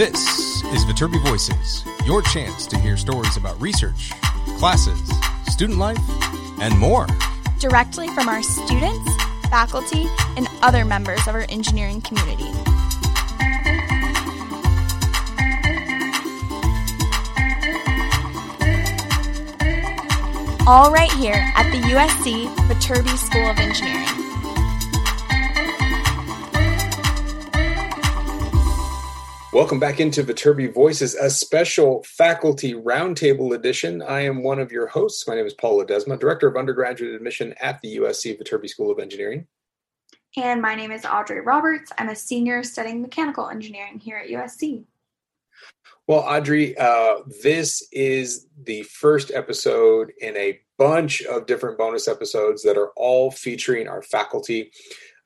This is Viterbi Voices, your chance to hear stories about research, classes, student life, and more. Directly from our students, faculty, and other members of our engineering community. All right here at the USC Viterbi School of Engineering. Welcome back into Viterbi Voices, a special faculty roundtable edition. I am one of your hosts. My name is Paul Ledesma, Director of Undergraduate Admission at the USC Viterbi School of Engineering. And my name is Audrey Roberts. I'm a senior studying mechanical engineering here at USC. Well, Audrey, uh, this is the first episode in a bunch of different bonus episodes that are all featuring our faculty.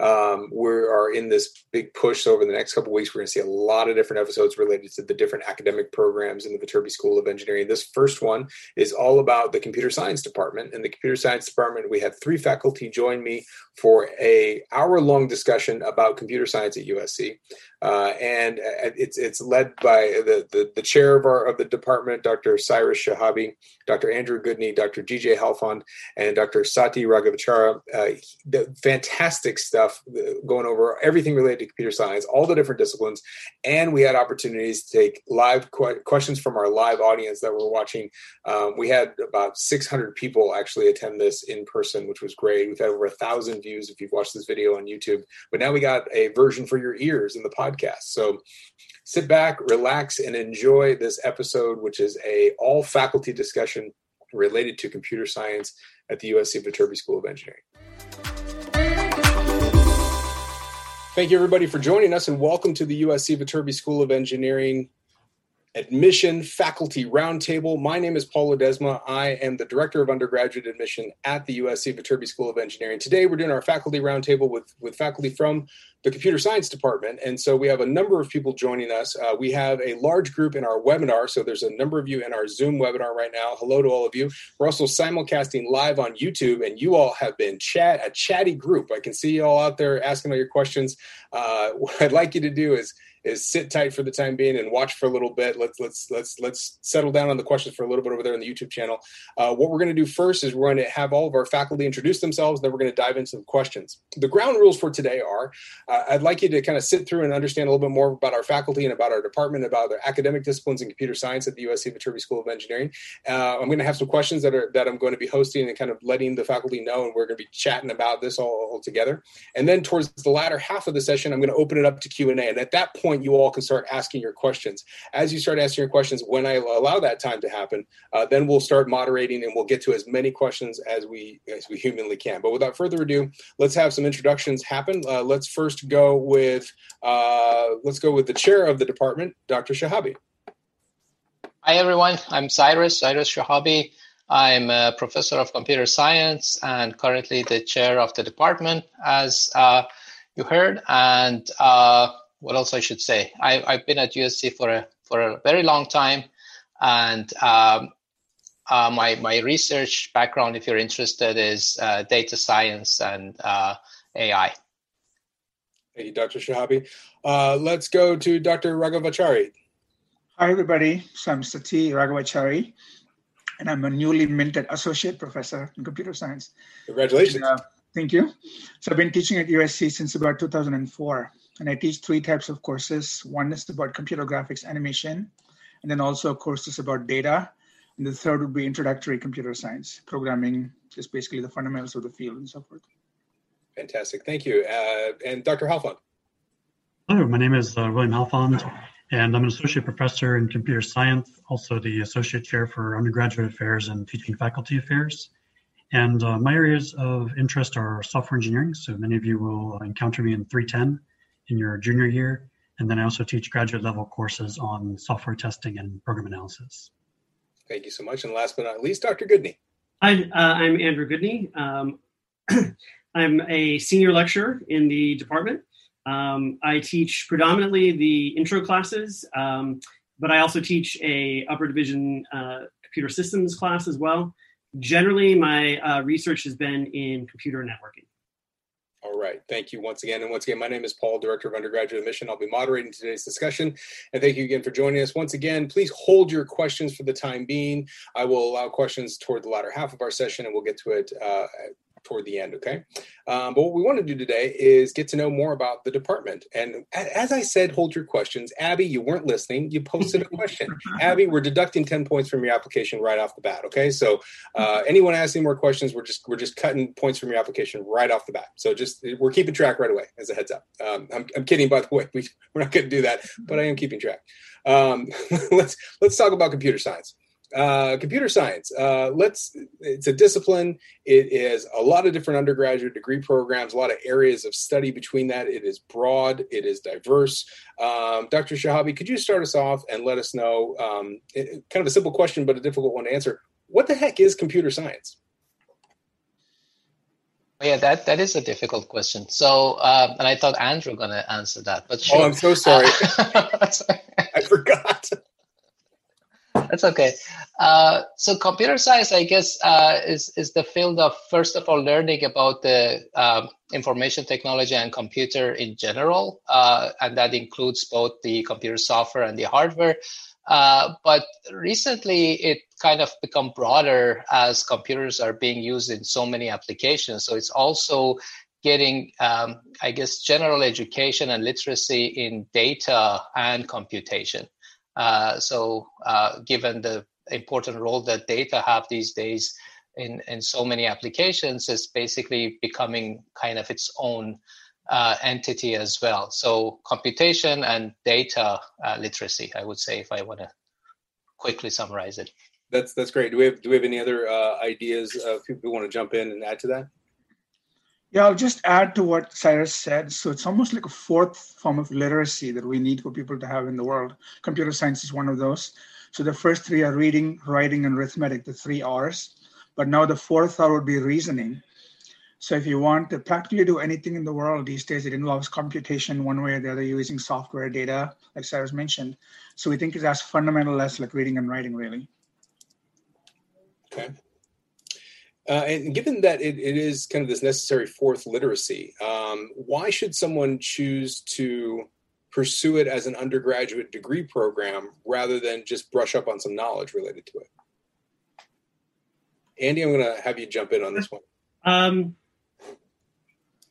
Um, we are in this big push over the next couple weeks. We're going to see a lot of different episodes related to the different academic programs in the Viterbi School of Engineering. This first one is all about the computer science department. In the computer science department, we had three faculty join me for a hour long discussion about computer science at USC, uh, and uh, it's it's led by the, the, the chair of our of the department, Dr. Cyrus Shahabi, Dr. Andrew Goodney, Dr. GJ Halfond, and Dr. Saty Raghavachary. Uh, the fantastic stuff uh, going over everything related to computer science, all the different disciplines, and we had opportunities to take live qu- questions from our live audience that were watching. Um, we had about 600 people actually attend this in person, which was great. We've had over a thousand views if you've watched this video on YouTube. But now we got a version for your ears in the podcast. So sit back, relax, and enjoy this episode, which is a all faculty discussion related to computer science at the USC Viterbi School of Engineering. Thank you, everybody, for joining us, and welcome to the USC Viterbi School of Engineering Admission Faculty Roundtable. My name is Paul Ledesma. I am the Director of Undergraduate Admission at the USC Viterbi School of Engineering. Today, we're doing our faculty roundtable with, with faculty from the Computer Science Department. And so we have a number of people joining us. Uh, we have a large group in our webinar. So there's a number of you in our Zoom webinar right now. Hello to all of you. We're also simulcasting live on YouTube, and you all have been chat a chatty group. I can see you all out there asking all your questions. Uh, what I'd like you to do is is sit tight for the time being and watch for a little bit. Let's let's let's let's settle down on the questions for a little bit over there on the YouTube channel. Uh, what we're going to do first is we're going to have all of our faculty introduce themselves. Then we're going to dive into the questions. The ground rules for today are: uh, I'd like you to kind of sit through and understand a little bit more about our faculty and about our department, about the academic disciplines in computer science at the USC Viterbi School of Engineering. Uh, I'm going to have some questions that are that I'm going to be hosting and kind of letting the faculty know, and we're going to be chatting about this all, all together. And then towards the latter half of the session, I'm going to open it up to Q and A. And at that point, you all can start asking your questions. As you start asking your questions, when I allow that time to happen, uh, then we'll start moderating and we'll get to as many questions as we as we humanly can. But without further ado, let's have some introductions happen. Uh, let's first go with uh, let's go with the chair of the department, Dr. Shahabi. Hi everyone, I'm Cyrus Cyrus Shahabi. I'm a professor of computer science and currently the chair of the department, as uh, you heard. And uh, what else I should say? I, have been at USC for a for a very long time, and um, uh, my my research background, if you're interested, is uh, data science and uh, AI. Thank you, Dr. Shahabi. Uh, let's go to Dr. Raghavachary. Hi, everybody. So I'm Saty Raghavachary, and I'm a newly minted associate professor in computer science. Congratulations. And, uh, thank you. So I've been teaching at USC since about 2004 and I teach three types of courses. One is about computer graphics animation, and then also courses about data. And the third would be introductory computer science, programming, just basically the fundamentals of the field and so forth. Fantastic. Thank you. Uh, and Dr. Halfond. Hello, my name is uh, William Halfond, and I'm an associate professor in computer science, also the associate chair for undergraduate affairs and teaching faculty affairs. And uh, my areas of interest are software engineering. So many of you will encounter me in 310 in your junior year. And then I also teach graduate level courses on software testing and program analysis. Thank you so much. And last but not least, Dr. Goodney. Hi, uh, I'm Andrew Goodney. Um, I'm a senior lecturer in the department. Um, I teach predominantly the intro classes, um, but I also teach a upper division uh, computer systems class as well. Generally, my uh, research has been in computer networking. All right. Thank you once again. And once again, my name is Paul, Director of Undergraduate Admission. I'll be moderating today's discussion. And thank you again for joining us. Once again, please hold your questions for the time being. I will allow questions toward the latter half of our session, and we'll get to it uh, toward the end, okay? Um, but what we want to do today is get to know more about the department. And as I said, hold your questions. Abby, you weren't listening. You posted a question. Abby, we're deducting 10 points from your application right off the bat, okay? So uh, anyone asking more questions, we're just we're just cutting points from your application right off the bat. So just we're keeping track right away as a heads up. Um, I'm, I'm kidding, by the way. We, we're not going to do that, but I am keeping track. Um, let's let's talk about computer science uh, computer science. Uh, let's. It's a discipline. It is a lot of different undergraduate degree programs, a lot of areas of study between that. It is broad. It is diverse. Um, Dr. Shahabi, could you start us off and let us know? Um, it, kind of a simple question, but a difficult one to answer. What the heck is computer science? Yeah, that that is a difficult question. So, uh, and I thought Andrew going to answer that, but sure. oh, I'm so sorry. I forgot. That's okay. Uh, so computer science, I guess, uh, is is the field of first of all learning about the um, information technology and computer in general, uh, and that includes both the computer software and the hardware. Uh, but recently, it kind of become broader as computers are being used in so many applications. So it's also getting, um, I guess, general education and literacy in data and computation. Uh, so, uh, given the important role that data have these days in, in so many applications, it's basically becoming kind of its own uh, entity as well. So, computation and data uh, literacy, I would say, if I want to quickly summarize it. That's that's great. Do we have do we have any other uh, ideas? if people want to jump in and add to that? Yeah, I'll just add to what Cyrus said. So it's almost like a fourth form of literacy that we need for people to have in the world. Computer science is one of those. So the first three are reading, writing, and arithmetic, the three R's. But now the fourth R would be reasoning. So if you want to practically do anything in the world these days, it involves computation one way or the other using software data, like Cyrus mentioned. So we think it's as fundamental as like reading and writing, really. Okay. Uh, and given that it, it is kind of this necessary fourth literacy, um, why should someone choose to pursue it as an undergraduate degree program rather than just brush up on some knowledge related to it? Andy, I'm going to have you jump in on this one. Um,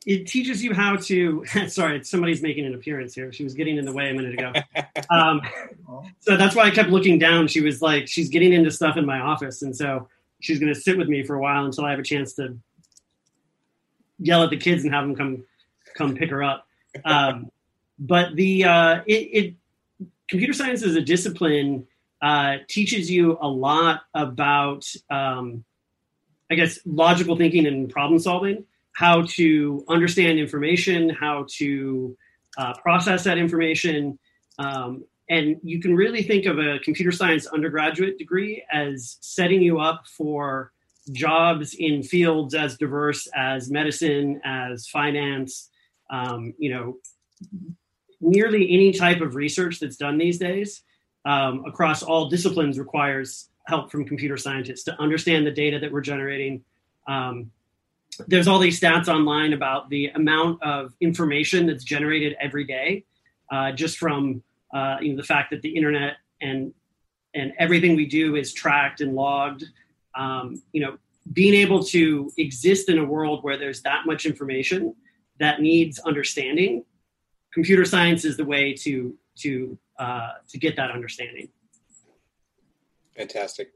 it teaches you how to. sorry, somebody's making an appearance here. She was getting in the way a minute ago. Um, so that's why I kept looking down. She was like, she's getting into stuff in my office, and so she's going to sit with me for a while until I have a chance to yell at the kids and have them come come pick her up. Um, but the uh, it, it, computer science as a discipline uh, teaches you a lot about um, I guess logical thinking and problem solving, how to understand information, how to uh, process that information, um, and you can really think of a computer science undergraduate degree as setting you up for jobs in fields as diverse as medicine, as finance, um, you know, nearly any type of research that's done these days um, across all disciplines requires help from computer scientists to understand the data that we're generating. Um, there's all these stats online about the amount of information that's generated every day uh, just from uh, you know the fact that the internet and and everything we do is tracked and logged. Um, you know, being able to exist in a world where there's that much information that needs understanding, computer science is the way to to uh, to get that understanding. Fantastic.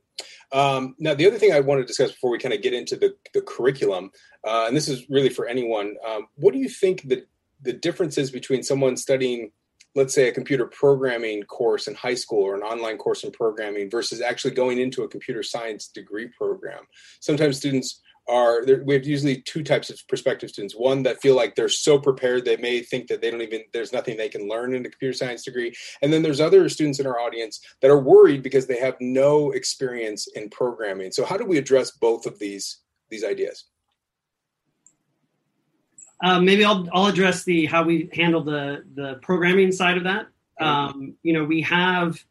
Um, now, the other thing I want to discuss before we kind of get into the, the curriculum, uh, and this is really for anyone, um, what do you think the, the differences between someone studying let's say a computer programming course in high school or an online course in programming versus actually going into a computer science degree program. Sometimes students are we have usually two types of prospective students. One that feel like they're so prepared they may think that they don't even there's nothing they can learn in a computer science degree. And then there's other students in our audience that are worried because they have no experience in programming. So how do we address both of these these ideas uh, maybe I'll I'll address the how we handle the the programming side of that. Um, you know, we have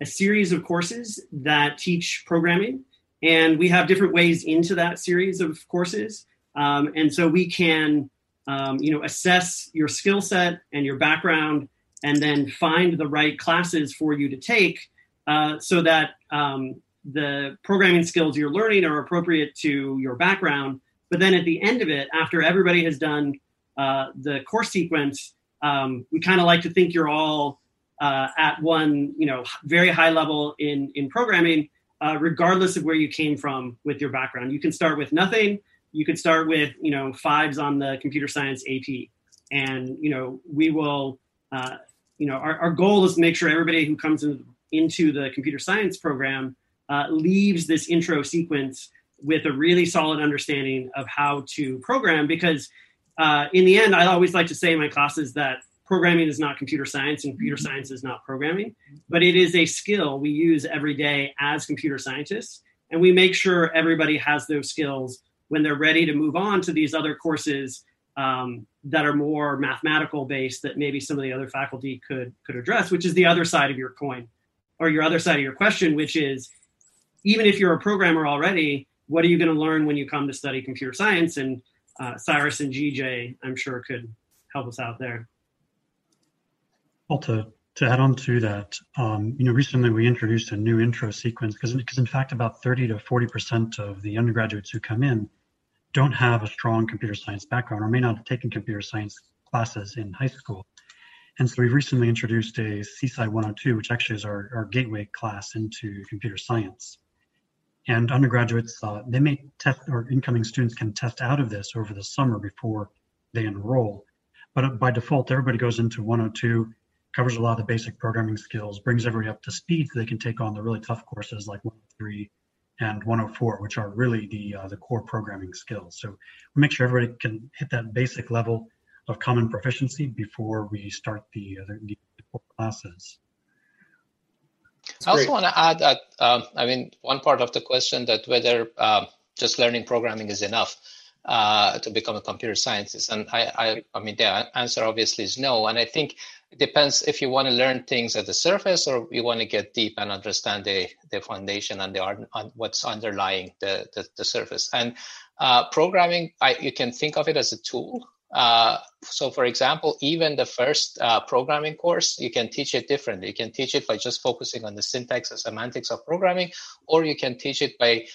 a series of courses that teach programming, and we have different ways into that series of courses. Um, and so we can um, you know, assess your skill set and your background, and then find the right classes for you to take uh, so that um, the programming skills you're learning are appropriate to your background. But then at the end of it, after everybody has done uh, the course sequence, um, we kind of like to think you're all uh, at one, you know, very high level in in programming, uh, regardless of where you came from with your background. You can start with nothing. You could start with, you know, fives on the computer science AP, and you know, we will, uh, you know, our, our goal is to make sure everybody who comes in, into the computer science program uh, leaves this intro sequence with a really solid understanding of how to program because uh, in the end i always like to say in my classes that programming is not computer science and computer mm-hmm. science is not programming but it is a skill we use every day as computer scientists and we make sure everybody has those skills when they're ready to move on to these other courses um, that are more mathematical based that maybe some of the other faculty could could address which is the other side of your coin or your other side of your question which is even if you're a programmer already, what are you going to learn when you come to study computer science? And uh, Cyrus and GJ, I'm sure, could help us out there. Well, to, to add on to that, um, you know, recently we introduced a new intro sequence because, because in fact, about 30 to 40% of the undergraduates who come in don't have a strong computer science background or may not have taken computer science classes in high school. And so we've recently introduced a CSci 102, which actually is our, our gateway class into computer science and undergraduates they may test or incoming students can test out of this over the summer before they enroll. But by default everybody goes into 102 covers a lot of the basic programming skills brings everybody up to speed so they can take on the really tough courses like 103 and 104 which are really the uh, the core programming skills. So we make sure everybody can hit that basic level of common proficiency before we start the, uh, the, the classes I also want to add that um, I mean one part of the question that whether um, just learning programming is enough uh, to become a computer scientist, and I, I, I mean the answer obviously is no. And I think it depends if you want to learn things at the surface or you want to get deep and understand the the foundation and the art, on what's underlying the, the, the surface. And uh, programming, I, you can think of it as a tool uh, so, for example, even the first uh, programming course, you can teach it differently. You can teach it by just focusing on the syntax and semantics of programming, or you can teach it by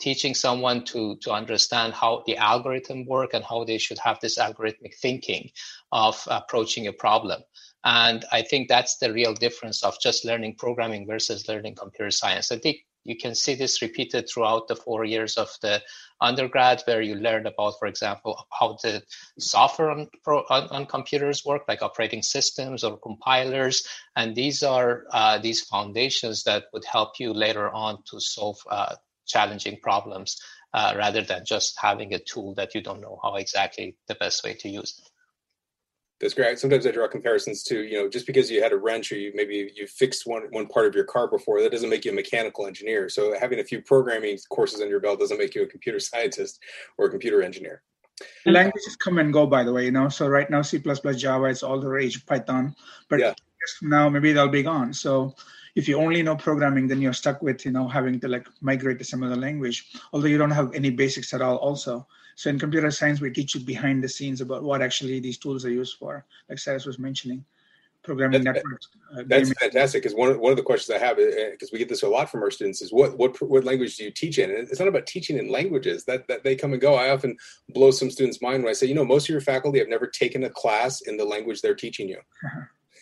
teaching someone to to understand how the algorithm work and how they should have this algorithmic thinking of approaching a problem. And I think that's the real difference of just learning programming versus learning computer science. I think you can see this repeated throughout the four years of the undergrad where you learn about for example how the software on, on, on computers work like operating systems or compilers. And these are uh, these foundations that would help you later on to solve uh, challenging problems uh, rather than just having a tool that you don't know how exactly the best way to use that's great. Sometimes I draw comparisons to, you know, just because you had a wrench or you maybe you fixed one one part of your car before, that doesn't make you a mechanical engineer. So having a few programming courses on your belt doesn't make you a computer scientist or a computer engineer. Languages come and go, by the way, you know. So right now, C++, Java, it's all the rage. Python, but yeah. now maybe they'll be gone. So if you only know programming, then you're stuck with, you know, having to like migrate to some other language. Although you don't have any basics at all, also. So in computer science, we teach you behind the scenes about what actually these tools are used for, like Cyrus was mentioning, programming that's, networks. Uh, that's fantastic. Because one of, one of the questions I have, because uh, we get this a lot from our students, is what what what language do you teach in? And it's not about teaching in languages that that they come and go. I often blow some students' mind when I say, you know, most of your faculty have never taken a class in the language they're teaching you.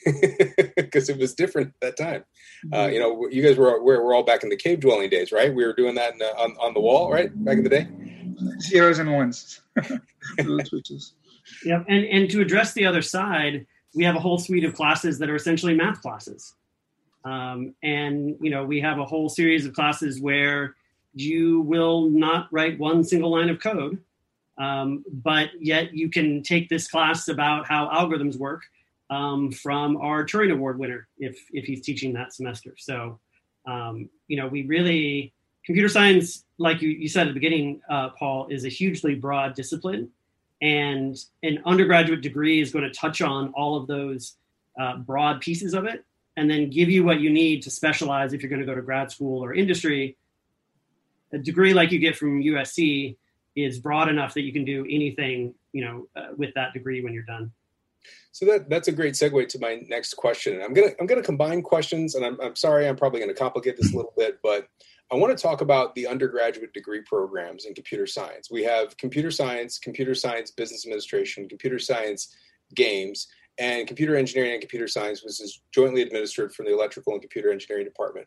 because it was different at that time. Uh, mm-hmm. you know, you guys were we're, we're all back in the cave dwelling days, right? We were doing that in, uh, on on the wall, right, back in the day zeros and ones. switches. Yep, and and to address the other side, we have a whole suite of classes that are essentially math classes, um, and you know we have a whole series of classes where you will not write one single line of code, um, but yet you can take this class about how algorithms work um, from our Turing Award winner if if he's teaching that semester. So um, you know we really computer science, like you, you said at the beginning, uh, Paul, is a hugely broad discipline. And an undergraduate degree is going to touch on all of those uh, broad pieces of it and then give you what you need to specialize if you're going to go to grad school or industry. A degree like you get from USC is broad enough that you can do anything, you know, uh, with that degree when you're done. So that that's a great segue to my next question. I'm gonna I'm gonna combine questions, and I'm I'm sorry I'm probably gonna complicate this a little bit, but I want to talk about the undergraduate degree programs in computer science. We have computer science, computer science business administration, computer science games, and computer engineering and computer science, which is jointly administered from the electrical and computer engineering department.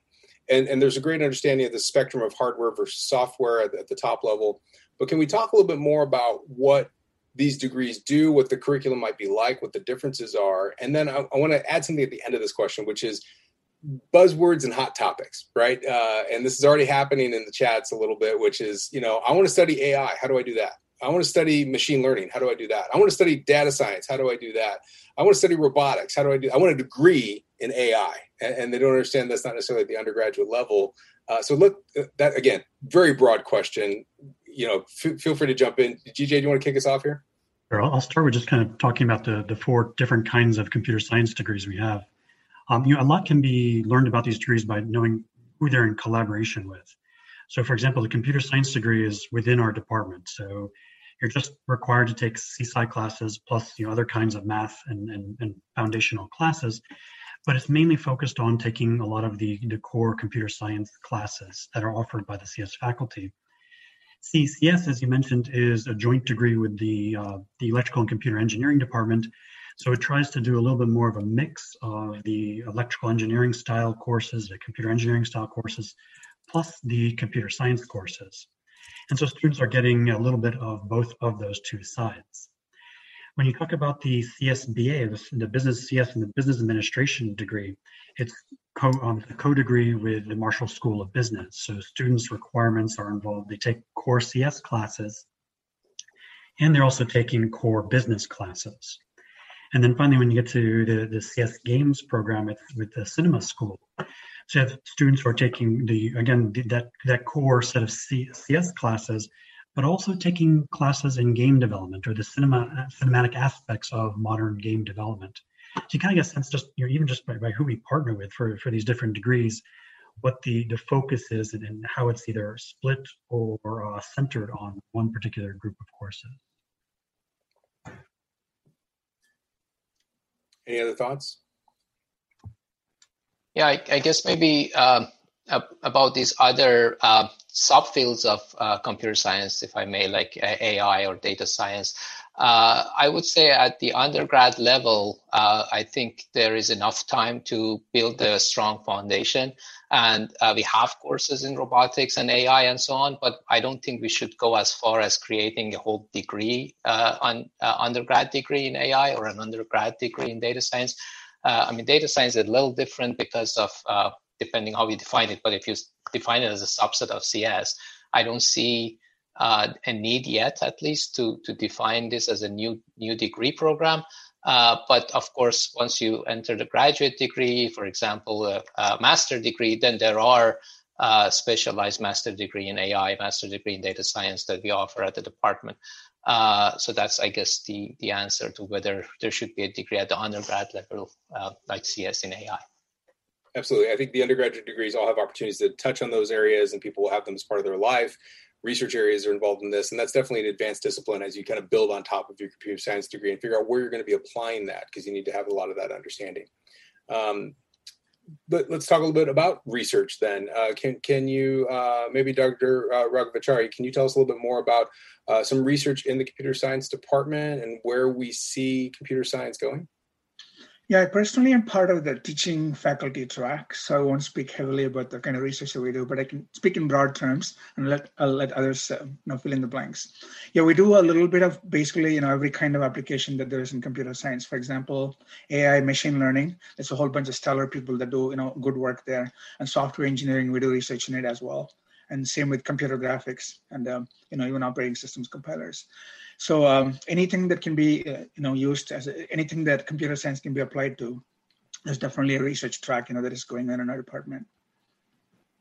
And, and there's a great understanding of the spectrum of hardware versus software at the, at the top level. But can we talk a little bit more about what these degrees do, what the curriculum might be like, what the differences are? And then I, I want to add something at the end of this question, which is buzzwords and hot topics, right? Uh, and this is already happening in the chats a little bit, which is, you know, I want to study AI. How do I do that? I want to study machine learning. How do I do that? I want to study data science. How do I do that? I want to study robotics. How do I do? I want a degree in AI, and, and they don't understand that's not necessarily at the undergraduate level. Uh, so look, uh, that again, very broad question. You know, f- feel free to jump in. GJ, do you want to kick us off here? Sure. I'll start with just kind of talking about the the four different kinds of computer science degrees we have. Um, you know, a lot can be learned about these degrees by knowing who they're in collaboration with. So, for example, the computer science degree is within our department. So, you're just required to take CSci classes plus you know other kinds of math and, and, and foundational classes. But it's mainly focused on taking a lot of the, the core computer science classes that are offered by the CS faculty. CCS, as you mentioned, is a joint degree with the uh, the electrical and computer engineering department. So it tries to do a little bit more of a mix of the electrical engineering style courses, the computer engineering style courses, plus the computer science courses. And so students are getting a little bit of both of those two sides. When you talk about the CSBA, the business CS and the business administration degree, it's co, um, a co-degree with the Marshall School of Business. So students' requirements are involved. They take core CS classes, and they're also taking core business classes. And then finally, when you get to the, the CS Games program with, with the Cinema School, so you have students who are taking the again that that core set of C, CS classes, but also taking classes in game development or the cinema cinematic aspects of modern game development. So you kind of get a sense just you know even just by, by who we partner with for for these different degrees, what the the focus is and, and how it's either split or, or uh, centered on one particular group of courses. Any other thoughts? Yeah, I, I guess maybe uh, about these other uh, subfields of uh, computer science, if I may, like AI or data science. Uh, I would say at the undergrad level, uh, I think there is enough time to build a strong foundation. And uh, we have courses in robotics and AI and so on, but I don't think we should go as far as creating a whole degree on undergrad degree in AI or an undergrad degree in data science. Uh, I mean, data science is a little different because of uh, depending how we define it. But if you define it as a subset of CS, I don't see uh, a need yet, at least, to to define this as a new new degree program. Uh, but of course, once you enter the graduate degree, for example, a, a master degree, then there are uh, specialized master degree in AI, master degree in data science that we offer at the department. Uh, so that's, I guess, the the answer to whether there should be a degree at the undergrad level, uh, like CS in AI. Absolutely, I think the undergraduate degrees all have opportunities to touch on those areas, and people will have them as part of their life. Research areas are involved in this, and that's definitely an advanced discipline as you kind of build on top of your computer science degree and figure out where you're going to be applying that because you need to have a lot of that understanding. Um, but let's talk a little bit about research then. Uh, can can you uh, maybe Dr. Uh, Raghavachary, can you tell us a little bit more about uh, some research in the computer science department and where we see computer science going? Yeah, I personally am part of the teaching faculty track, so I won't speak heavily about the kind of research that we do, but I can speak in broad terms and let I'll let others uh, you know fill in the blanks. Yeah, we do a little bit of basically you know every kind of application that there is in computer science. For example, AI, machine learning. There's a whole bunch of stellar people that do you know good work there, and software engineering. We do research in it as well, and same with computer graphics and um, you know even operating systems compilers. So um, anything that can be uh, you know used as a, anything that computer science can be applied to, there's definitely a research track you know that is going on in our department.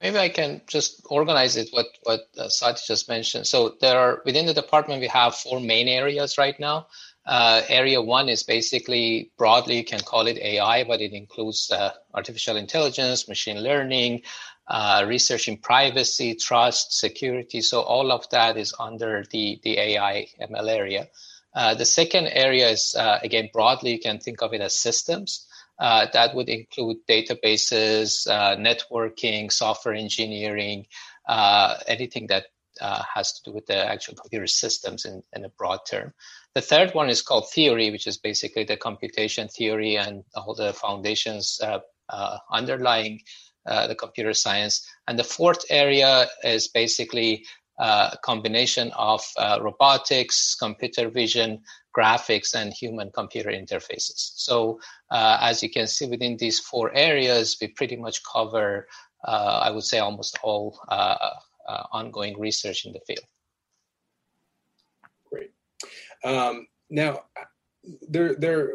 Maybe I can just organize it. What what uh, just mentioned. So there are within the department we have four main areas right now. Uh, area one is basically broadly you can call it AI, but it includes uh, artificial intelligence, machine learning, uh, research in privacy, trust, security. So all of that is under the, the AI ML area. Uh, the second area is, uh, again, broadly, you can think of it as systems. Uh, that would include databases, uh, networking, software engineering, anything that has to do with the actual computer systems in, in a broad term. The third one is called theory, which is basically the computation theory and all the foundations underlying the computer science. And the fourth area is basically a combination of uh, robotics, computer vision, graphics, and human computer interfaces. So, uh, as you can see within these four areas, we pretty much cover, uh, I would say, almost all uh, uh, ongoing research in the field. Great. Um, now, there, there,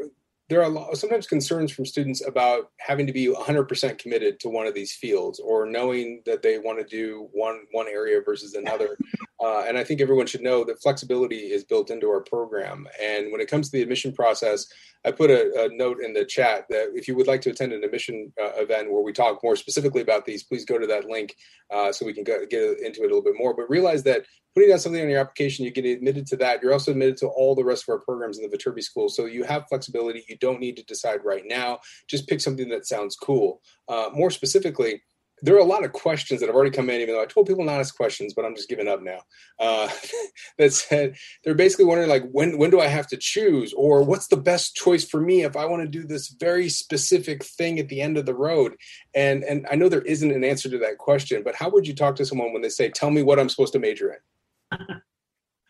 there are lot, sometimes concerns from students about having to be 100% committed to one of these fields or knowing that they want to do one one area versus another. Uh, and i think everyone should know that flexibility is built into our program. And when it comes to the admission process i put a, a note in the chat that if you would like to attend an admission uh, event where we talk more specifically about these please go to that link uh, so we can go, get into it a little bit more. But realize that putting down something on your application, you get admitted to that. You're also admitted to all the rest of our programs in the Viterbi School. So you have flexibility. You don't need to decide right now. Just pick something that sounds cool. Uh, more specifically, there are a lot of questions that have already come in, even though I told people not to ask questions, but I'm just giving up now. Uh, that said, they're basically wondering like, when when do I have to choose, or what's the best choice for me if I want to do this very specific thing at the end of the road? And and I know there isn't an answer to that question, but how would you talk to someone when they say, "Tell me what I'm supposed to major in"?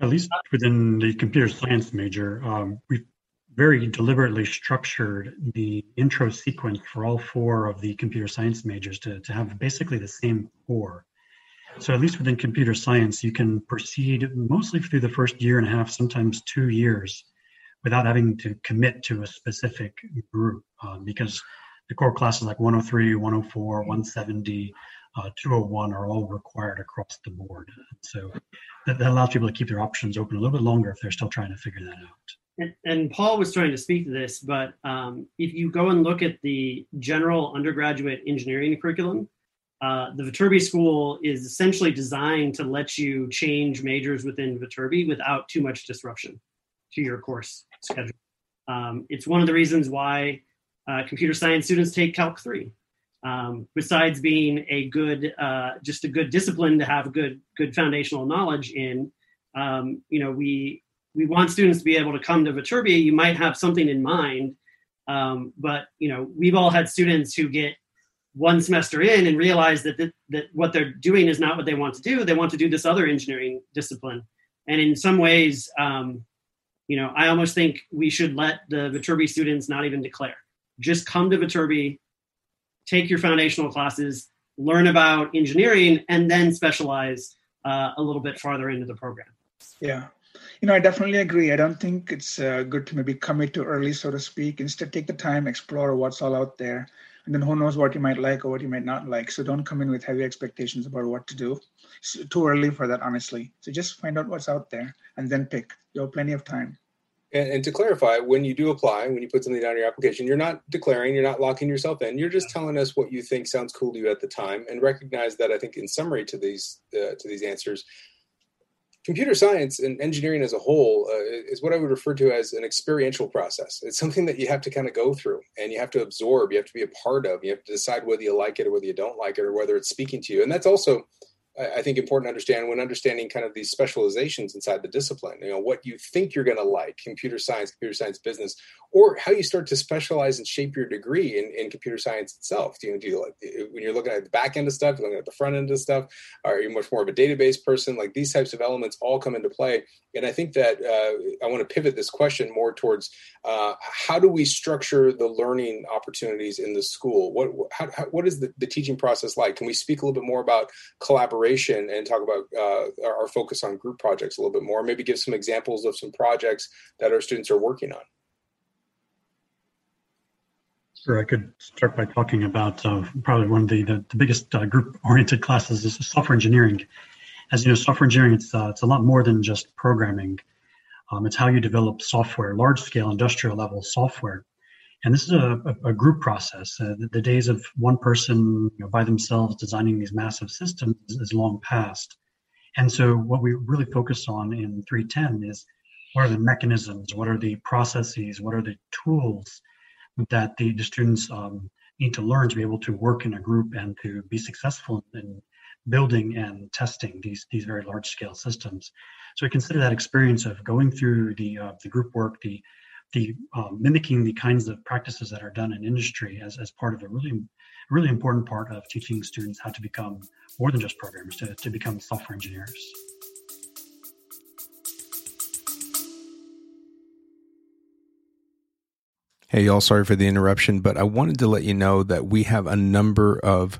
At least within the computer science major, um, we've very deliberately structured the intro sequence for all four of the computer science majors to, to have basically the same core. So at least within computer science, you can proceed mostly through the first year and a half, sometimes two years, without having to commit to a specific group um, because the core classes like 103, 104, 170, uh, 201 are all required across the board. So that, that, allows people to keep their options open a little bit longer if they're still trying to figure that out. And, and Paul was trying to speak to this, but um, if you go and look at the general undergraduate engineering curriculum, uh, the Viterbi School is essentially designed to let you change majors within Viterbi without too much disruption to your course schedule. Um, it's one of the reasons why uh, computer science students take Calc 3 um, besides being a good uh, just a good discipline to have good good foundational knowledge in um, you know we we want students to be able to come to Viterbi. You might have something in mind, um, but you know we've all had students who get one semester in and realize that, that that what they're doing is not what they want to do. They want to do this other engineering discipline, and in some ways, um, you know, I almost think we should let the Viterbi students not even declare. Just come to Viterbi, take your foundational classes, learn about engineering, and then specialize uh, a little bit farther into the program. Yeah. You know, I definitely agree. I don't think it's uh, good to maybe commit too early, so to speak. Instead, take the time, explore what's all out there, and then who knows what you might like or what you might not like. So don't come in with heavy expectations about what to do. It's too early for that, honestly. So just find out what's out there and then pick. You have plenty of time. And, and, to clarify, when you do apply, when you put something down in your application, you're not declaring, you're not locking yourself in. You're just telling us what you think sounds cool to you at the time, and recognize that I think in summary to these uh, to these answers, computer science and engineering as a whole uh, is what I would refer to as an experiential process. It's something that you have to kind of go through and you have to absorb. You have to be a part of. You have to decide whether you like it or whether you don't like it or whether it's speaking to you. And that's also I think important to understand when understanding kind of these specializations inside the discipline. You know what you think you're going to like, computer science, computer science business, or how you start to specialize and shape your degree in, in computer science itself. Do you, do you like when you're looking at the back end of stuff, looking at the front end of stuff? Are you much more of a database person? Like these types of elements all come into play. And I think that uh, I want to pivot this question more towards uh, how do we structure the learning opportunities in the school? What how, how, what is the, the teaching process like? Can we speak a little bit more about collaboration? Collaboration and talk about uh, our, focus on group projects a little bit more. Maybe give some examples of some projects that our students are working on. Sure, I could start by talking about uh, probably one of the, the, the biggest uh, group-oriented classes is software engineering. As you know, software engineering, it's, uh, it's a lot more than just programming. Um, it's how you develop software, large-scale industrial level software. And this is a, a, a group process. Uh, the, the, days of one person you know, by themselves designing these massive systems is, is long past. And so, what we really focus on in 310 is what are the mechanisms, what are the processes, what are the tools that the, the students um, need to learn to be able to work in a group and to be successful in building and testing these these very large scale systems. So we consider that experience of going through the uh, the group work, the the um, mimicking the kinds of practices that are done in industry as, as part of a really really important part of teaching students how to become more than just programmers to, to become software engineers. Hey, y'all, sorry for the interruption, but I wanted to let you know that we have a number of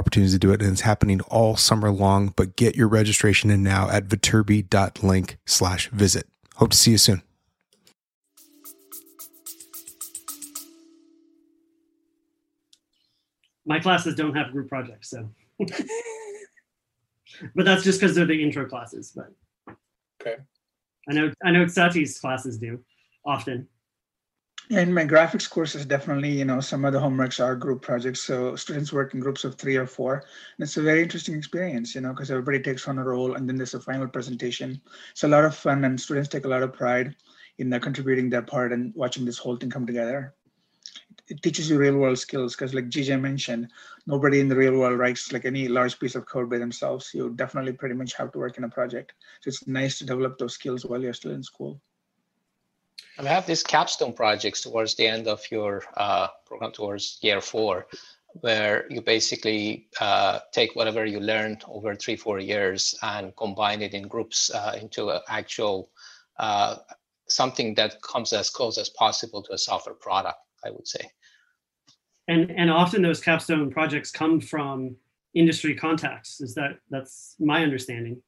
opportunities to do it, and it's happening all summer long. But get your registration in now at viterbi.link slash visit. Hope to see you soon. My classes don't have group projects, so. but that's just because they're the intro classes. But okay, I know I know Saty's classes do often in my graphics courses, definitely, you know, some of the homeworks are group projects. So students work in groups of three or four. And it's a very interesting experience, you know, because everybody takes on a role and then there's a final presentation. It's a lot of fun and students take a lot of pride in their contributing their part and watching this whole thing come together. It teaches you real world skills because like GJ mentioned, nobody in the real world writes like any large piece of code by themselves. You definitely pretty much have to work in a project. So it's nice to develop those skills while you're still in school. And we have these capstone projects towards the end of your uh, program, towards year four, where you basically uh, take whatever you learned over three, four years and combine it in groups uh, into an actual uh, something that comes as close as possible to a software product, I would say. And and often those capstone projects come from industry contacts. Is that that's my understanding?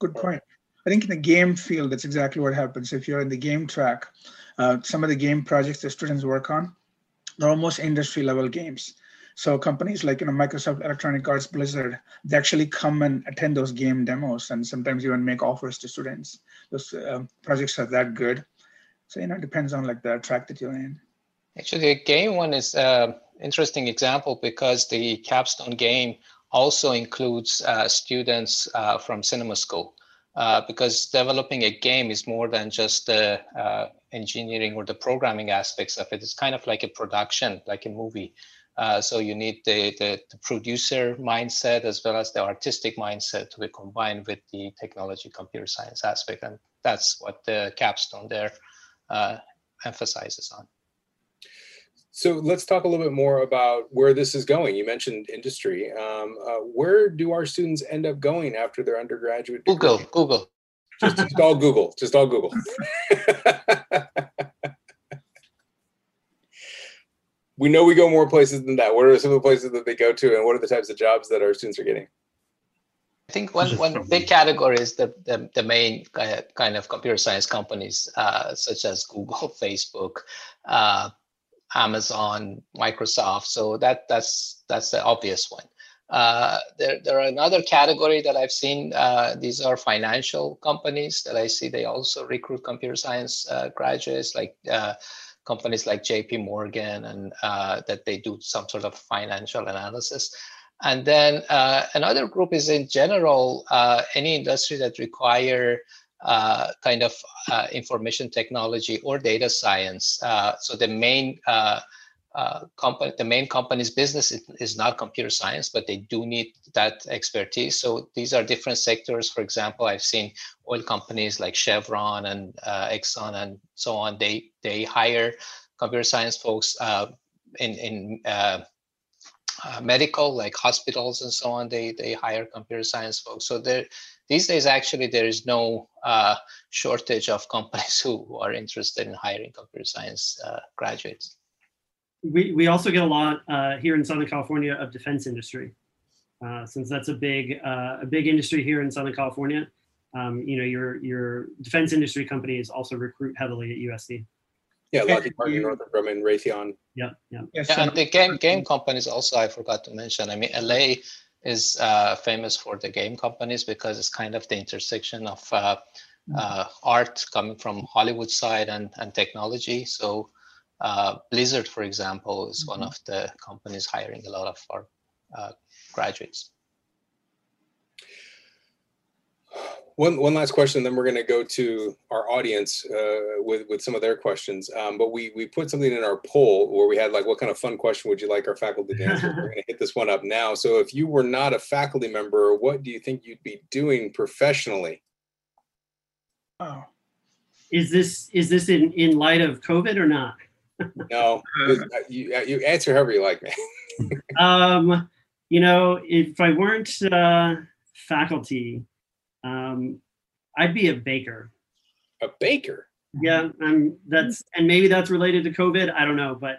Good point. I think in the game field, that's exactly what happens. If you're in the game track, uh, some of the game projects the students work on, they're almost industry level games. So companies like you know Microsoft, Electronic Arts, Blizzard, they actually come and attend those game demos, and sometimes even make offers to students. Those uh, projects are that good. So you know, it depends on like the track that you're in. Actually, the game one is an interesting example because the capstone game also includes uh, students uh, from cinema school uh, because developing a game is more than just the uh, engineering or the programming aspects of it. It's kind of like a production, like a movie. Uh, so you need the, the, the, producer mindset as well as the artistic mindset to be combined with the technology computer science aspect. And that's what the capstone there uh, emphasizes on. So let's talk a little bit more about where this is going. You mentioned industry. Um, uh, where do our students end up going after their undergraduate? Degree? Google, Google. Just, just all Google. Just all Google. we know we go more places than that. What are some of the places that they go to, and what are the types of jobs that our students are getting? I think one, one big category is the, the, the main kind of computer science companies, uh, such as Google, Facebook, uh, Amazon, Microsoft. So that that's that's the obvious one. Uh, there, there are another category that I've seen. Uh, these are financial companies that I see. They also recruit computer science uh, graduates, like uh, companies like J.P. Morgan, and uh, that they do some sort of financial analysis. And then uh, another group is in general any industry that require uh, kind of uh, information technology or data science. Uh, so the main uh, uh, company, the main company's business is, not computer science, but they do need that expertise. So these are different sectors. For example, I've seen oil companies like Chevron and uh, Exxon and so on. They they hire computer science folks in in medical, like hospitals and so on, they they hire computer science folks. So there, these days, actually, there is no uh, shortage of companies who, who, are interested in hiring computer science uh, graduates. We we also get a lot uh, here in Southern California of defense industry, uh, since that's a big a big industry here in Southern California. Um, you know, your your defense industry companies also recruit heavily at USC. Yeah, Lockheed Martin, Northrop Grumman, Raytheon. Yeah, yeah. yeah and the game game companies also I forgot to mention. I mean, LA is uh, famous for the game companies because it's kind of the intersection of uh, uh, art coming from Hollywood side and and technology. So uh, Blizzard, for example, is mm-hmm. one of the companies hiring a lot of our uh, graduates. One, one last question, then we're going to go to our audience uh, with with some of their questions. Um, but we we put something in our poll where we had like, what kind of fun question would you like our faculty to answer? we're going to hit this one up now. So, if you were not a faculty member, what do you think you'd be doing professionally? Oh, is this is this in in light of COVID or not? no, you you answer however you like, man. um, you know, if I weren't uh, faculty um, I'd be a baker. A baker. Yeah, I'm. That's and maybe that's related to COVID. I don't know, but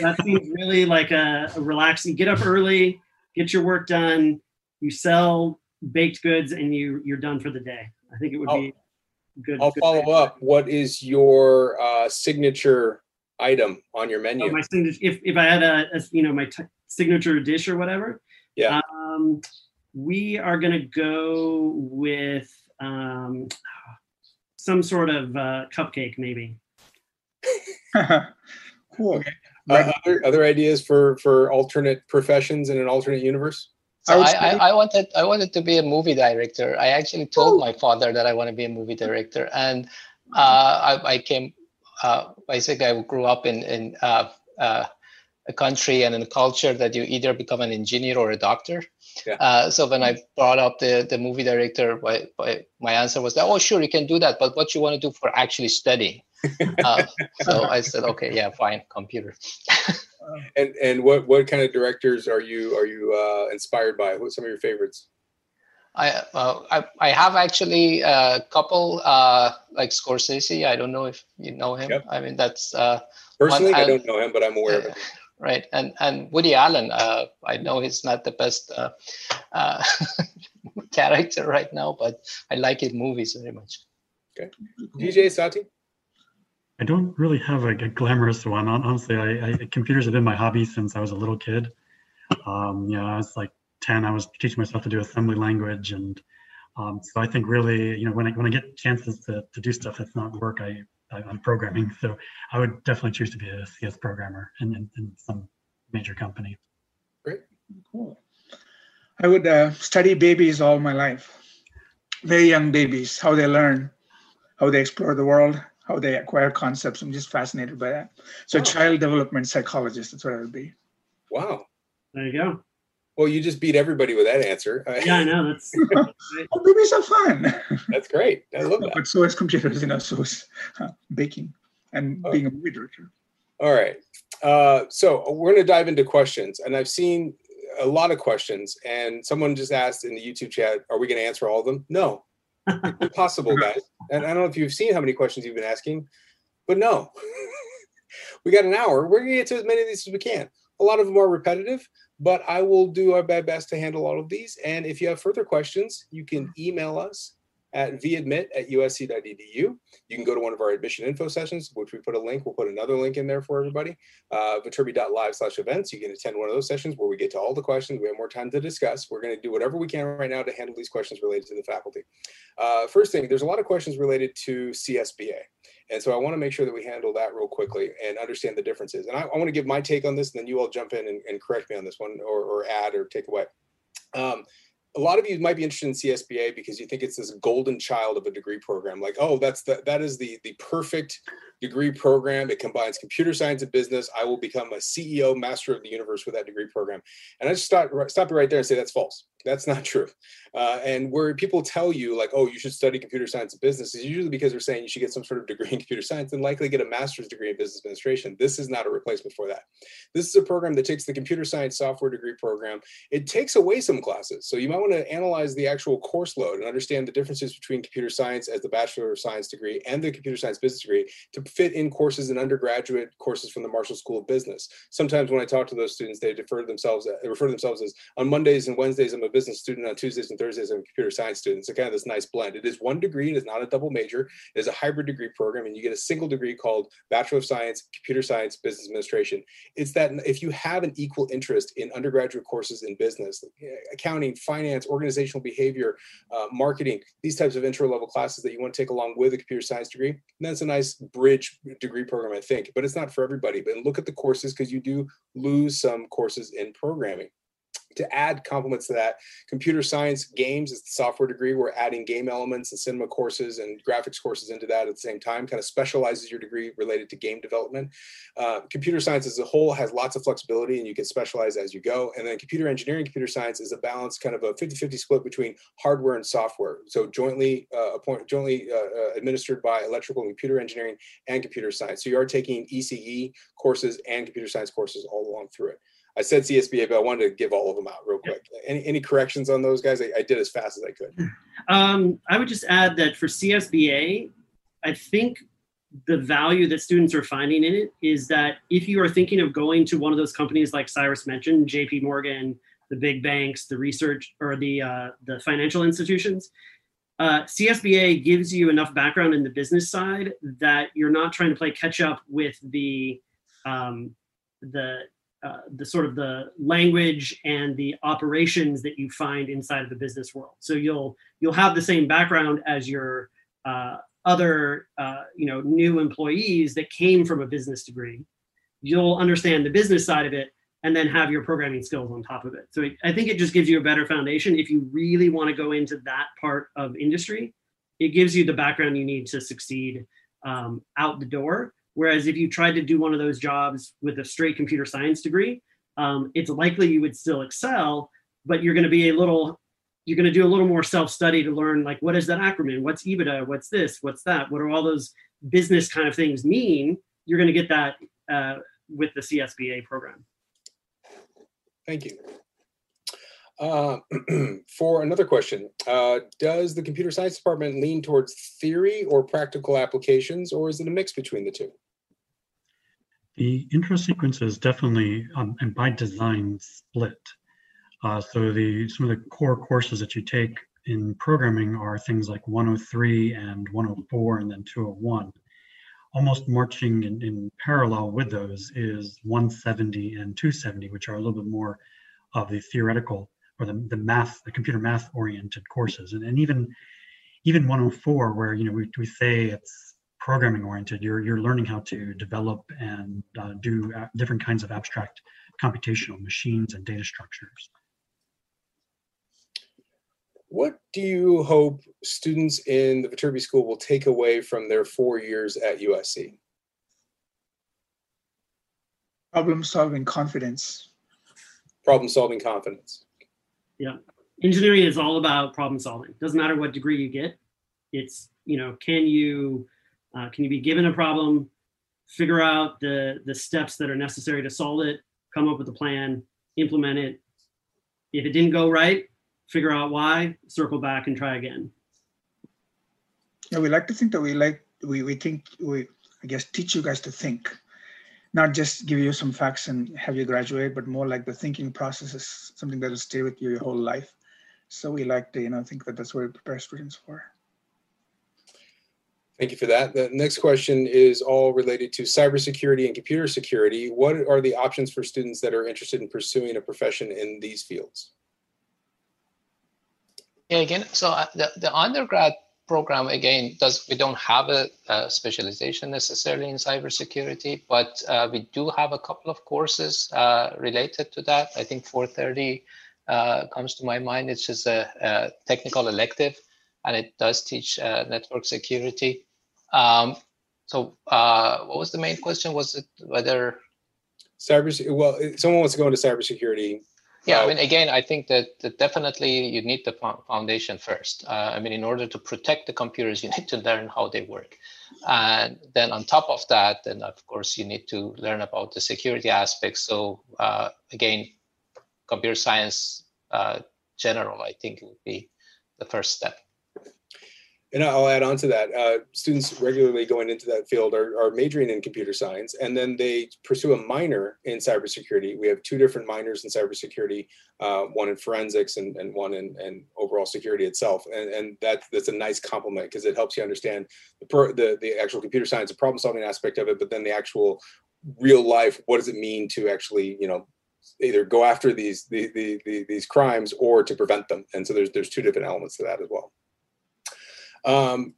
that seems really like a, a relaxing. Get up early, get your work done. You sell baked goods, and you you're done for the day. I think it would be good. I'll good follow day. up. What is your uh, signature item on your menu? Oh, my signature. If if I had a, a you know my t- signature dish or whatever. Yeah. Um, we are going to go with um, some sort of uh, cupcake, maybe. cool. Okay. Uh, other other ideas for for alternate professions in an alternate universe? So I, I, I, wanted I wanted to be a movie director. I actually told my father that I want to be a movie director, and uh, I, I, came. Uh, basically, I grew up in in uh, uh, a country and in a culture that you either become an engineer or a doctor. Yeah. Uh, so when I brought up the, the movie director, my, my answer was that, oh, sure, you can do that, but what you want to do for actually studying? uh, so I said, okay, yeah, fine, computer. and and what what kind of directors are you are you uh, inspired by? What some of your favorites? I, uh, I, I have actually a couple uh, like Scorsese. I don't know if you know him. Yep. I mean, that's uh, personally one, I don't know him, but I'm aware of him right? And and Woody Allen, uh, I know he's not the best uh, uh, character right now, but I like his movies very much. Okay, DJ Saty. I don't really have a, a glamorous one. Honestly, I, I, computers have been my hobby since I was a little kid. Um, yeah, I was like ten. I was teaching myself to do assembly language, and um, so I think really, you know, when I when I get chances to, to do stuff that's not work, I on programming. So I would definitely choose to be a CS programmer in, in, in some major company. Great. Cool. I would uh, study babies all my life. Very young babies, how they learn, how they explore the world, how they acquire concepts. I'm just fascinated by that. So, wow. child development psychologist, that's what I would be. Wow. There you go. Well, you just beat everybody with that answer. Yeah, I know. That's oh, babies are fun. That's great. I love that. But so is computers, you know, so is uh, baking and oh. being a movie director. All right. Uh, so we're going to dive into questions, and I've seen a lot of questions. And someone just asked in the YouTube chat, "Are we going to answer all of them?" No, impossible, guys. And I don't know if you've seen how many questions you've been asking, but no, we got an hour. We're going to get to as many of these as we can. A lot of them are repetitive, but I will do our best to handle all of these. And if you have further questions, you can email us at vadmit at usc.edu. You can go to one of our admission info sessions, which we put a link. We'll put another link in there for everybody. Uh, viterbi.live slash events. You can attend one of those sessions where we get to all the questions. We have more time to discuss. We're going to do whatever we can right now to handle these questions related to the faculty. Uh, first thing, there's a lot of questions related to CSBA. And so I want to make sure that we handle that real quickly and understand the differences. And I, I want to give my take on this, and then you all jump in and, and correct me on this one or, or add or take away. Um, a lot of you might be interested in CSBA because you think it's this golden child of a degree program. Like, oh, that's the that is the the perfect degree program. It combines computer science and business. I will become a CEO, master of the universe with that degree program. And I just stop stop it right there and say that's false. That's not true. Uh, and where people tell you, like, oh, you should study computer science and business, is usually because they're saying you should get some sort of degree in computer science and likely get a master's degree in business administration. This is not a replacement for that. This is a program that takes the computer science software degree program. It takes away some classes. So you might want to analyze the actual course load and understand the differences between computer science as the Bachelor of Science degree and the computer science business degree to fit in courses and undergraduate courses from the Marshall School of Business. Sometimes when I talk to those students, they defer themselves, they refer to themselves as on Mondays and Wednesdays, I'm a business student. On Tuesdays and Thursdays, I'm a computer science student. So kind of this nice blend. It is one degree. It is not a double major. It is a hybrid degree program, and you get a single degree called Bachelor of Science, Computer Science, Business Administration. It's that if you have an equal interest in undergraduate courses in business, eh, accounting, finance, organizational behavior, uh, marketing, these types of intro level classes that you want to take along with a computer science degree, that's a nice bridge degree program, I think. But it's not for everybody. But look at the courses because you do lose some courses in programming to add complements to that computer science games is the software degree. We're adding game elements and cinema courses and graphics courses into that at the same time kind of specializes your degree related to game development. Uh, computer science as a whole has lots of flexibility and you can specialize as you go. And then computer engineering computer science is a balance kind of a 50-50 split between hardware and software. So jointly uh, appoint, jointly uh, uh administered by electrical and computer engineering and computer science. So you are taking ece courses and computer science courses all along through it I said CSBA, but I wanted to give all of them out real quick. Any any corrections on those guys? I, I did as fast as I could. Um, I would just add that for CSBA, I think the value that students are finding in it is that if you are thinking of going to one of those companies like Cyrus mentioned, JP Morgan, the big banks, the research or the uh, the financial institutions, uh, CSBA gives you enough background in the business side that you're not trying to play catch up with the um, the uh, the sort of the language and the operations that you find inside of the business world. So you'll you'll have the same background as your uh, other uh, you know new employees that came from a business degree. You'll understand the business side of it and then have your programming skills on top of it. So I think it just gives you a better foundation if you really want to go into that part of industry. It gives you the background you need to succeed um, out the door Whereas if you tried to do one of those jobs with a straight computer science degree, um, it's likely you would still excel, but you're going to be a little, you're going to do a little more self study to learn like what is that acronym, what's EBITDA, what's this, what's that, what are all those business kind of things mean. You're going to get that uh, with the CSBA program. Thank you. Uh, for another question, uh, does the computer science department lean towards theory or practical applications, or is it a mix between the two? The intro sequence is definitely, um, and by design, split. Uh, so the some of the core courses that you take in programming are things like 103 and 104 and then 201. Almost marching in, in parallel with those is 170 and 270, which are a little bit more of the theoretical or the, the math, the computer math oriented courses. And, and even even 104, where you know we, we say it's programming oriented, you're you're learning how to develop and uh, do different kinds of abstract computational machines and data structures. What do you hope students in the Viterbi School will take away from their four years at USC? Problem solving confidence. Problem solving confidence. Yeah. Engineering is all about problem solving. Doesn't matter what degree you get. It's, you know, can you uh, can you be given a problem, figure out the the steps that are necessary to solve it, come up with a plan, implement it. If it didn't go right, figure out why, circle back and try again. Yeah, we like to think that we like we we think we I guess teach you guys to think not just give you some facts and have you graduate, but more like the thinking process is something that will stay with you your whole life. So we like to, you know, think that that's what we prepare students for. Thank you for that. The next question is all related to cybersecurity and computer security. What are the options for students that are interested in pursuing a profession in these fields? Yeah, again, so uh, the, the undergrad program again does we don't have a, a specialization necessarily in cybersecurity, but uh, we do have a couple of courses uh, related to that. I think 430 uh, comes to my mind. It's just a, a, technical elective, and it does teach uh, network security. Um, so, uh, what was the main question? Was it whether cyber? Well, someone wants to go into cybersecurity Yeah, I mean, again, I think that, that definitely you need the foundation first. Uh, I mean, in order to protect the computers, you need to learn how they work. And then on top of that, then of course, you need to learn about the security aspects. So uh, again, computer science uh, general, I think would be the first step. And I'll add on to that. Uh, students regularly going into that field are, are, majoring in computer science, and then they pursue a minor in cybersecurity. We have two different minors in cybersecurity, uh, one in forensics and, and one in, in overall security itself. And, and that, that's a nice complement because it helps you understand the, the, the actual computer science, the problem solving aspect of it, but then the actual real life, what does it mean to actually, you know, either go after these, the, the, the, these crimes or to prevent them. And so there's, there's two different elements to that as well. Um,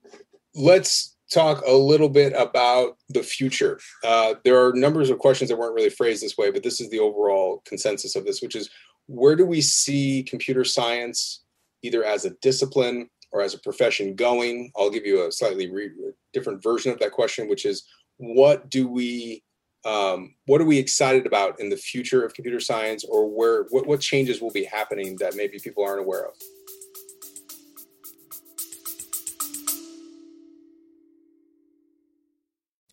let's talk a little bit about the future. Uh, there are numbers of questions that weren't really phrased this way, but this is the overall consensus of this, which is where do we see computer science either as a discipline or as a profession going? I'll give you a slightly re- different version of that question, which is what do we um, what are we excited about in the future of computer science or where what, what changes will be happening that maybe people aren't aware of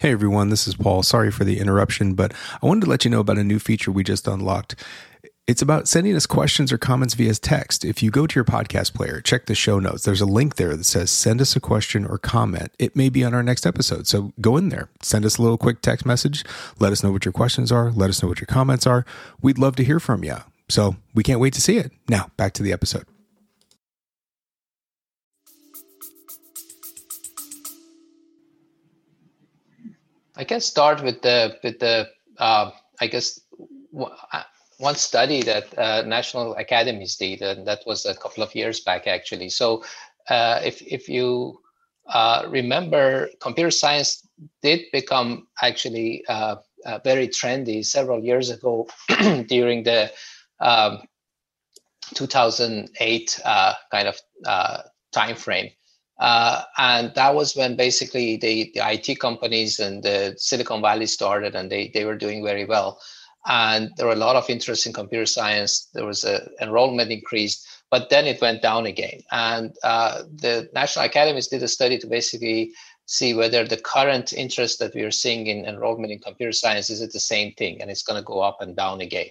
Hey everyone, this is Paul. Sorry for the interruption, but I wanted to let you know about a new feature we just unlocked. It's about sending us questions or comments via text. If you go to your podcast player, check the show notes. There's a link there that says send us a question or comment. It may be on our next episode. So go in there, send us a little quick text message. Let us know what your questions are. Let us know what your comments are. We'd love to hear from you. So we can't wait to see it. Now, back to the episode. I can start with the with the uh, I guess uh, one study that uh, national academies did, and that was a couple of years back actually. So uh, if if you uh, remember, computer science did become actually uh, very trendy several years ago during the um, 2008 kind of time frame. Uh, and that was when basically the, the IT companies and the Silicon Valley started and they, they were doing very well. And there were a lot of interest in computer science. There was a enrollment increased, but then it went down again. And uh, the National Academies did a study to basically see whether the current interest that we are seeing in enrollment in computer science is it the same thing and it's going to go up and down again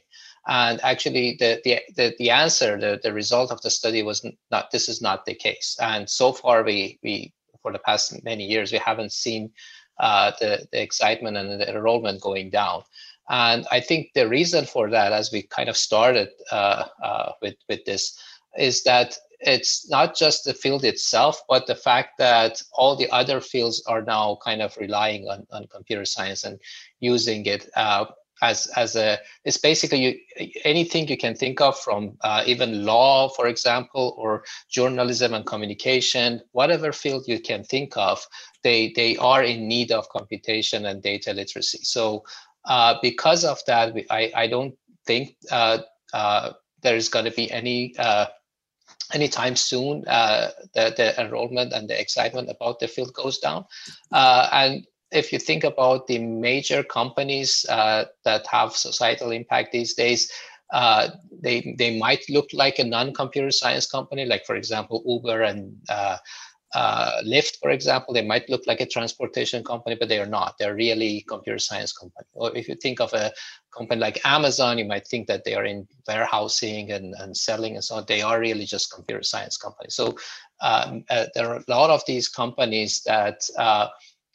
and actually, the, the, the, the, answer, the, the result of the study was not, this is not the case. And so far, we, we for the past many years, we haven't seen uh, the, the excitement and the enrollment going down. And I think the reason for that, as we kind of started uh, uh, with, with this, is that it's not just the field itself, but the fact that all the other fields are now kind of relying on, on computer science and using it. Uh, as as a it's basically you, anything you can think of from uh, even law for example or journalism and communication whatever field you can think of they they are in need of computation and data literacy. So uh, because of that i i don't think uh, uh there is going to be any uh, anytime soon uh, the, the enrollment and the excitement about the field goes down. And if you think about the major companies uh, that have societal impact these days, uh, they they might look like a non-computer science company, like for example Uber and uh, uh, Lyft, for example. They might look like a transportation company, but they are not. They're really computer science company. Or if you think of a company like Amazon, you might think that they are in warehousing and, and selling and so on. They are really just computer science companies. So um, uh, there are a lot of these companies that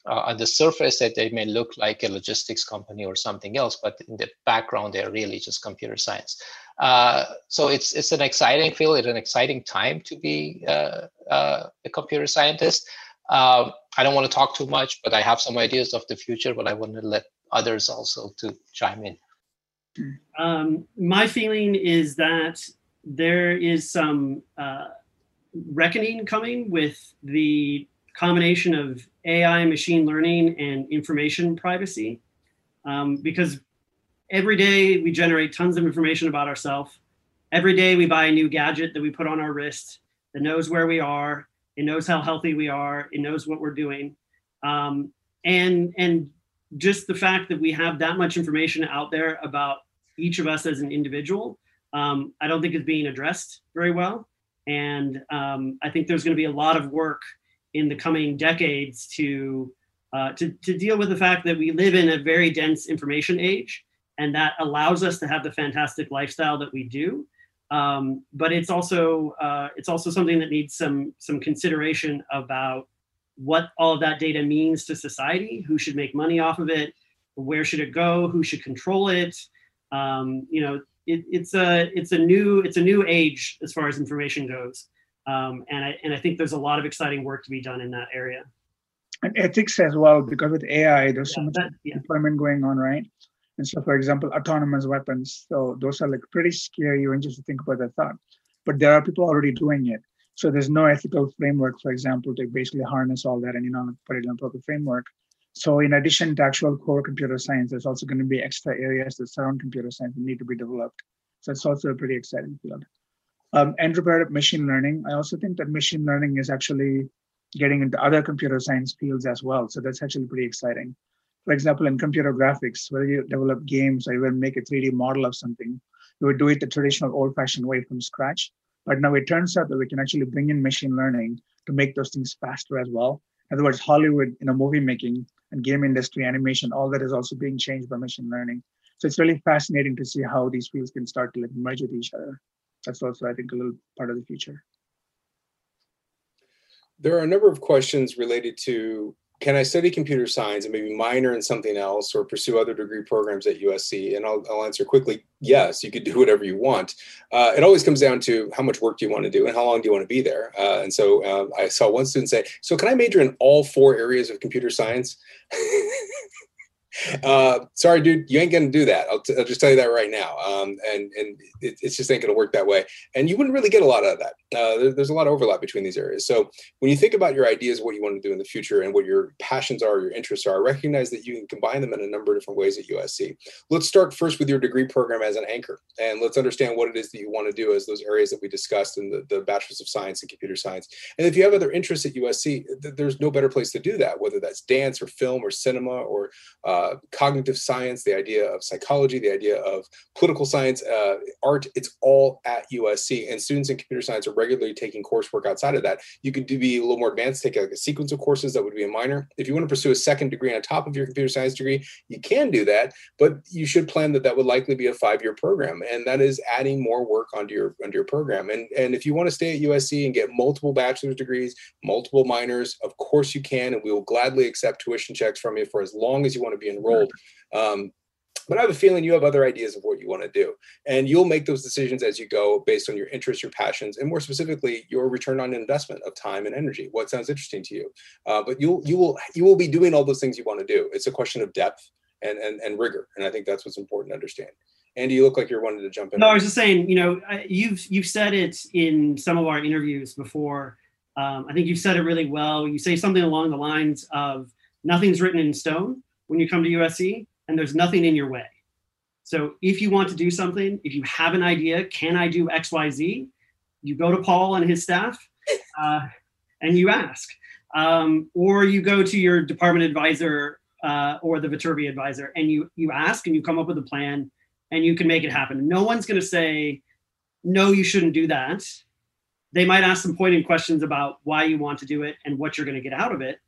uh, on the surface that they may look like a logistics company or something else, but in the background they're really just computer science. Uh, so it's it's an exciting field. It's an exciting time to be uh, uh a computer scientist. Um, I don't want to talk too much, but I have some ideas of the future. But I want to let others also to chime in. Um, my feeling is that there is some uh, reckoning coming with the combination of AI, machine learning, and information privacy. Um, because every day we generate tons of information about ourselves. Every day we buy a new gadget that we put on our wrist that knows where we are, it knows how healthy we are, it knows what we're doing. Um, and and just the fact that we have that much information out there about each of us as an individual um, I don't think is being addressed very well. And um, I think there's going to be a lot of work in the coming decades to, uh, to, to deal with the fact that we live in a very dense information age, and that allows us to have the fantastic lifestyle that we do. Um, but it's also uh, it's also something that needs some some consideration about what all of that data means to society, who should make money off of it, where should it go, who should control it. Um, you know, it, it's a it's a new it's a new age as far as information goes, um, and I and I think there's a lot of exciting work to be done in that area. And ethics as well, because with AI, there's Yeah, so much that- yeah. deployment going on, right? And so, for example, autonomous weapons. So those are like pretty scary when just to think about the thought. But there are people already doing it. So there's no ethical framework, for example, to basically harness all that and you know put it in a proper framework. So in addition to actual core computer science, there's also going to be extra areas that surround computer science that need to be developed. So it's also a pretty exciting field. Um, Andrew brought machine learning. I also think that machine learning is actually getting into other computer science fields as well. So that's actually pretty exciting. For example, in computer graphics, whether you develop games or even make a 3D model of something, you would do it the traditional old-fashioned way from scratch. But now it turns out that we can actually bring in machine learning to make those things faster as well. In other words, Hollywood, you know, movie making and game industry, animation, all that is also being changed by machine learning. So it's really fascinating to see how these fields can start to like merge with each other. That's also, I think, a little part of the future. There are a number of questions related to can I study computer science and maybe minor in something else or pursue other degree programs at USC? And I'll, I'll answer quickly yes, you could do whatever you want. Uh, it always comes down to how much work do you want to do and how long do you want to be there. Uh, and so uh, I saw one student say, So, can I major in all four areas of computer science? uh, sorry, dude, you ain't gonna do that. I'll, t- I'll just tell you that right now. Um, and and it, it's just ain't gonna work that way. And you wouldn't really get a lot out of that. Uh, there, there's a lot of overlap between these areas. So when you think about your ideas, what you want to do in the future, and what your passions are, your interests are, recognize that you can combine them in a number of different ways at USC. Let's start first with your degree program as an anchor, and let's understand what it is that you want to do as those areas that we discussed in the, the bachelor's of science and computer science. And if you have other interests at USC, th- there's no better place to do that, whether that's dance or film or cinema or uh, cognitive science, the idea of psychology, the idea of political science, uh, art. It's all at USC, and students in computer science are regularly taking coursework outside of that. You could do, be a little more advanced, take a, a sequence of courses that would be a minor. If you want to pursue a second degree on top of your computer science degree, you can do that, but you should plan that that would likely be a five-year program, and that is adding more work onto your onto your program. And and if you want to stay at USC and get multiple bachelor's degrees, multiple minors, of course you can, and we will gladly accept tuition checks from you for as long as you want to be enrolled. Um, but I have a feeling you have other ideas of what you want to do, and you'll make those decisions as you go based on your interests, your passions, and more specifically, your return on investment of time and energy. What sounds interesting to you? Uh, but you'll you will you will be doing all those things you want to do. It's a question of depth and and, and rigor, and I think that's what's important to understand. Andy, you look like you're wanting to jump in. No, I was just saying, you know, you've you've said it in some of our interviews before. Um, I think you've said it really well. You say something along the lines of nothing's written in stone when you come to USC, and there's nothing in your way. So if you want to do something, if you have an idea, can I do X, Y, Z? You go to Paul and his staff, uh, and you ask, um, or you go to your department advisor uh, or the Viterbi advisor, and you you ask, and you come up with a plan, and you can make it happen. No one's going to say, no, you shouldn't do that. They might ask some pointed questions about why you want to do it and what you're going to get out of it.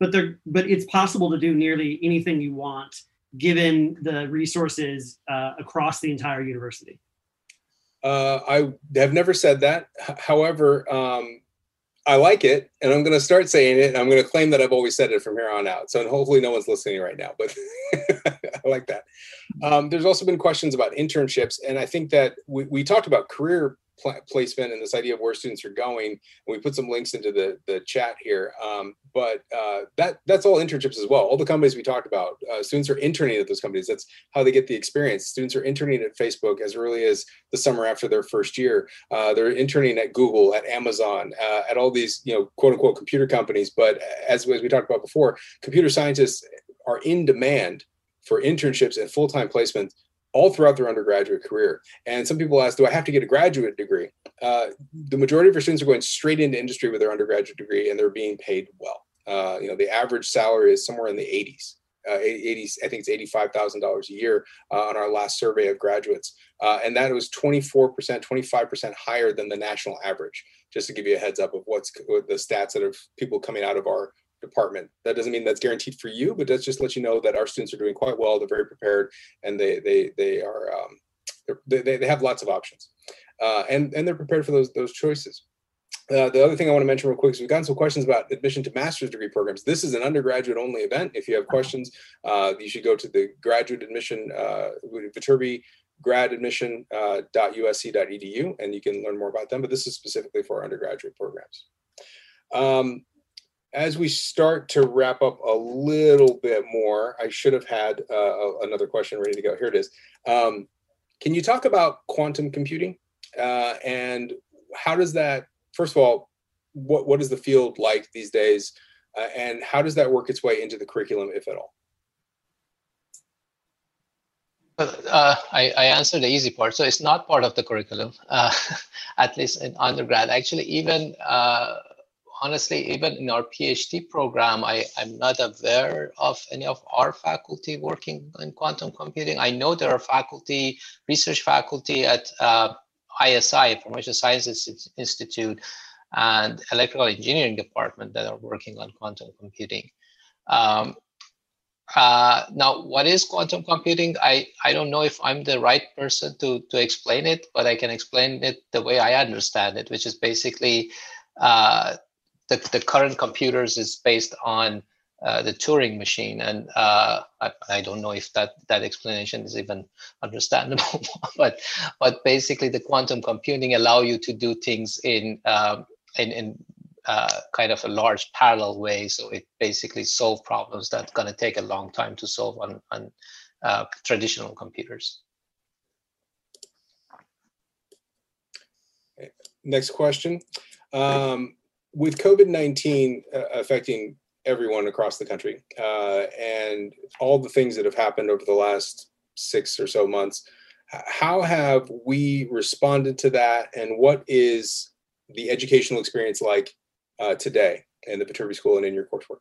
But they're but it's possible to do nearly anything you want given the resources uh, across the entire university. Uh, I have never said that. H- However, um, I like it, and I'm going to start saying it. I'm going to claim that I've always said it from here on out. So and hopefully, no one's listening right now. But I like that. Um, there's also been questions about internships, and I think that we, we talked about career pla placement and this idea of where students are going. And we put some links into the the chat here. Um, but uh, that that's all internships as well. All the companies we talked about, uh, students are interning at those companies. That's how they get the experience. Students are interning at Facebook as early as the summer after their first year. Uh, they're interning at Google, at Amazon, uh, at all these you know quote unquote computer companies. But as, as we talked about before, computer scientists are in demand for internships and full time placements all throughout their undergraduate career. And some people ask, do I have to get a graduate degree? Uh, the majority of our students are going straight into industry with their undergraduate degree and they're being paid well. Uh, you know, the average salary is somewhere in the 80s uh, 80, I think it's $85,000 a year uh, on our last survey of graduates. Uh, and that was 24%, 25% higher than the national average, just to give you a heads up of what's what the stats that of people coming out of our department. That doesn't mean that's guaranteed for you, but that's just let you know that our students are doing quite well. They're very prepared and they, they, they are, um, they, they have lots of options. Uh, and, and they're prepared for those, those choices. Uh, the other thing I want to mention real quick is we've gotten some questions about admission to master's degree programs. This is an undergraduate only event. If you have questions, uh, you should go to the graduate admission, uh, Viterbi gradadmission.usc.edu, uh, and you can learn more about them. But this is specifically for our undergraduate programs. Um, as we start to wrap up a little bit more, I should have had uh, another question ready to go. Here it is. Um, can you talk about quantum computing uh, and how does that first of all, what what is the field like these days, uh, and how does that work its way into the curriculum, if at all? Uh, I, I answered the easy part. So it's not part of the curriculum, uh, at least in undergrad. Actually, even uh, honestly, even in our PhD program, I, I'm not aware of any of our faculty working in quantum computing. I know there are faculty, research faculty at uh, ISI, Information Sciences Institute, and electrical engineering department that are working on quantum computing. Um, uh, now, what is quantum computing? I, I don't know if I'm the right person to, to explain it, but I can explain it the way I understand it, which is basically uh, the, the current computers is based on uh, the Turing machine, and uh, I, I, don't know if that that explanation is even understandable, but but basically the quantum computing allow you to do things in um, in, in uh, kind of a large parallel way. So it basically solve problems that's going to take a long time to solve on on uh, traditional computers. Next question. Um, with COVID 19 uh, affecting everyone across the country. Uh, and all the things that have happened over the last six or so months, how have we responded to that? And what is the educational experience like uh, today in the Viterbi School and in your coursework?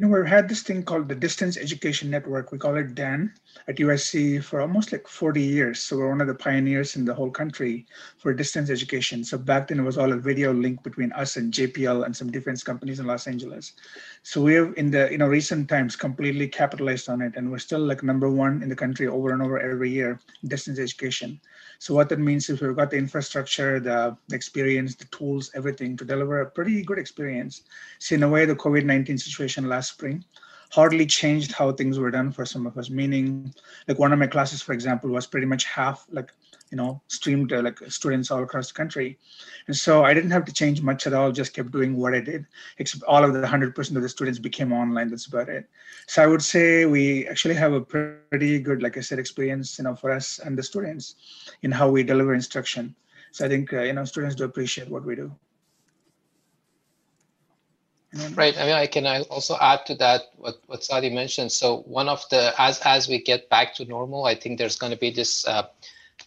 You know, we've had this thing called the Distance Education Network. We call it DEN at USC for almost like 40 years. So we're one of the pioneers in the whole country for distance education. So back then it was all a video link between us and JPL and some defense companies in Los Angeles. So we have in the you know recent times completely capitalized on it, and we're still like number one in the country over and over every year distance education. So what that means is we've got the infrastructure, the, experience, the tools, everything to deliver a pretty good experience. So in a way, the COVID-19 situation last spring hardly changed how things were done for some of us. Meaning, like one of my classes, for example, was pretty much half like you know streamed uh, like students all across the country. And so i didn't have to change much at all just kept doing what i did except all of the 100% of the students became online. That's about it. So i would say we actually have a pretty good like i said experience you know for us and the students in how we deliver instruction. So i think uh, you know students do appreciate what we do Right. I mean, I can also add to that what, what Saty mentioned. So one of the as as we get back to normal, I think there's going to be this uh,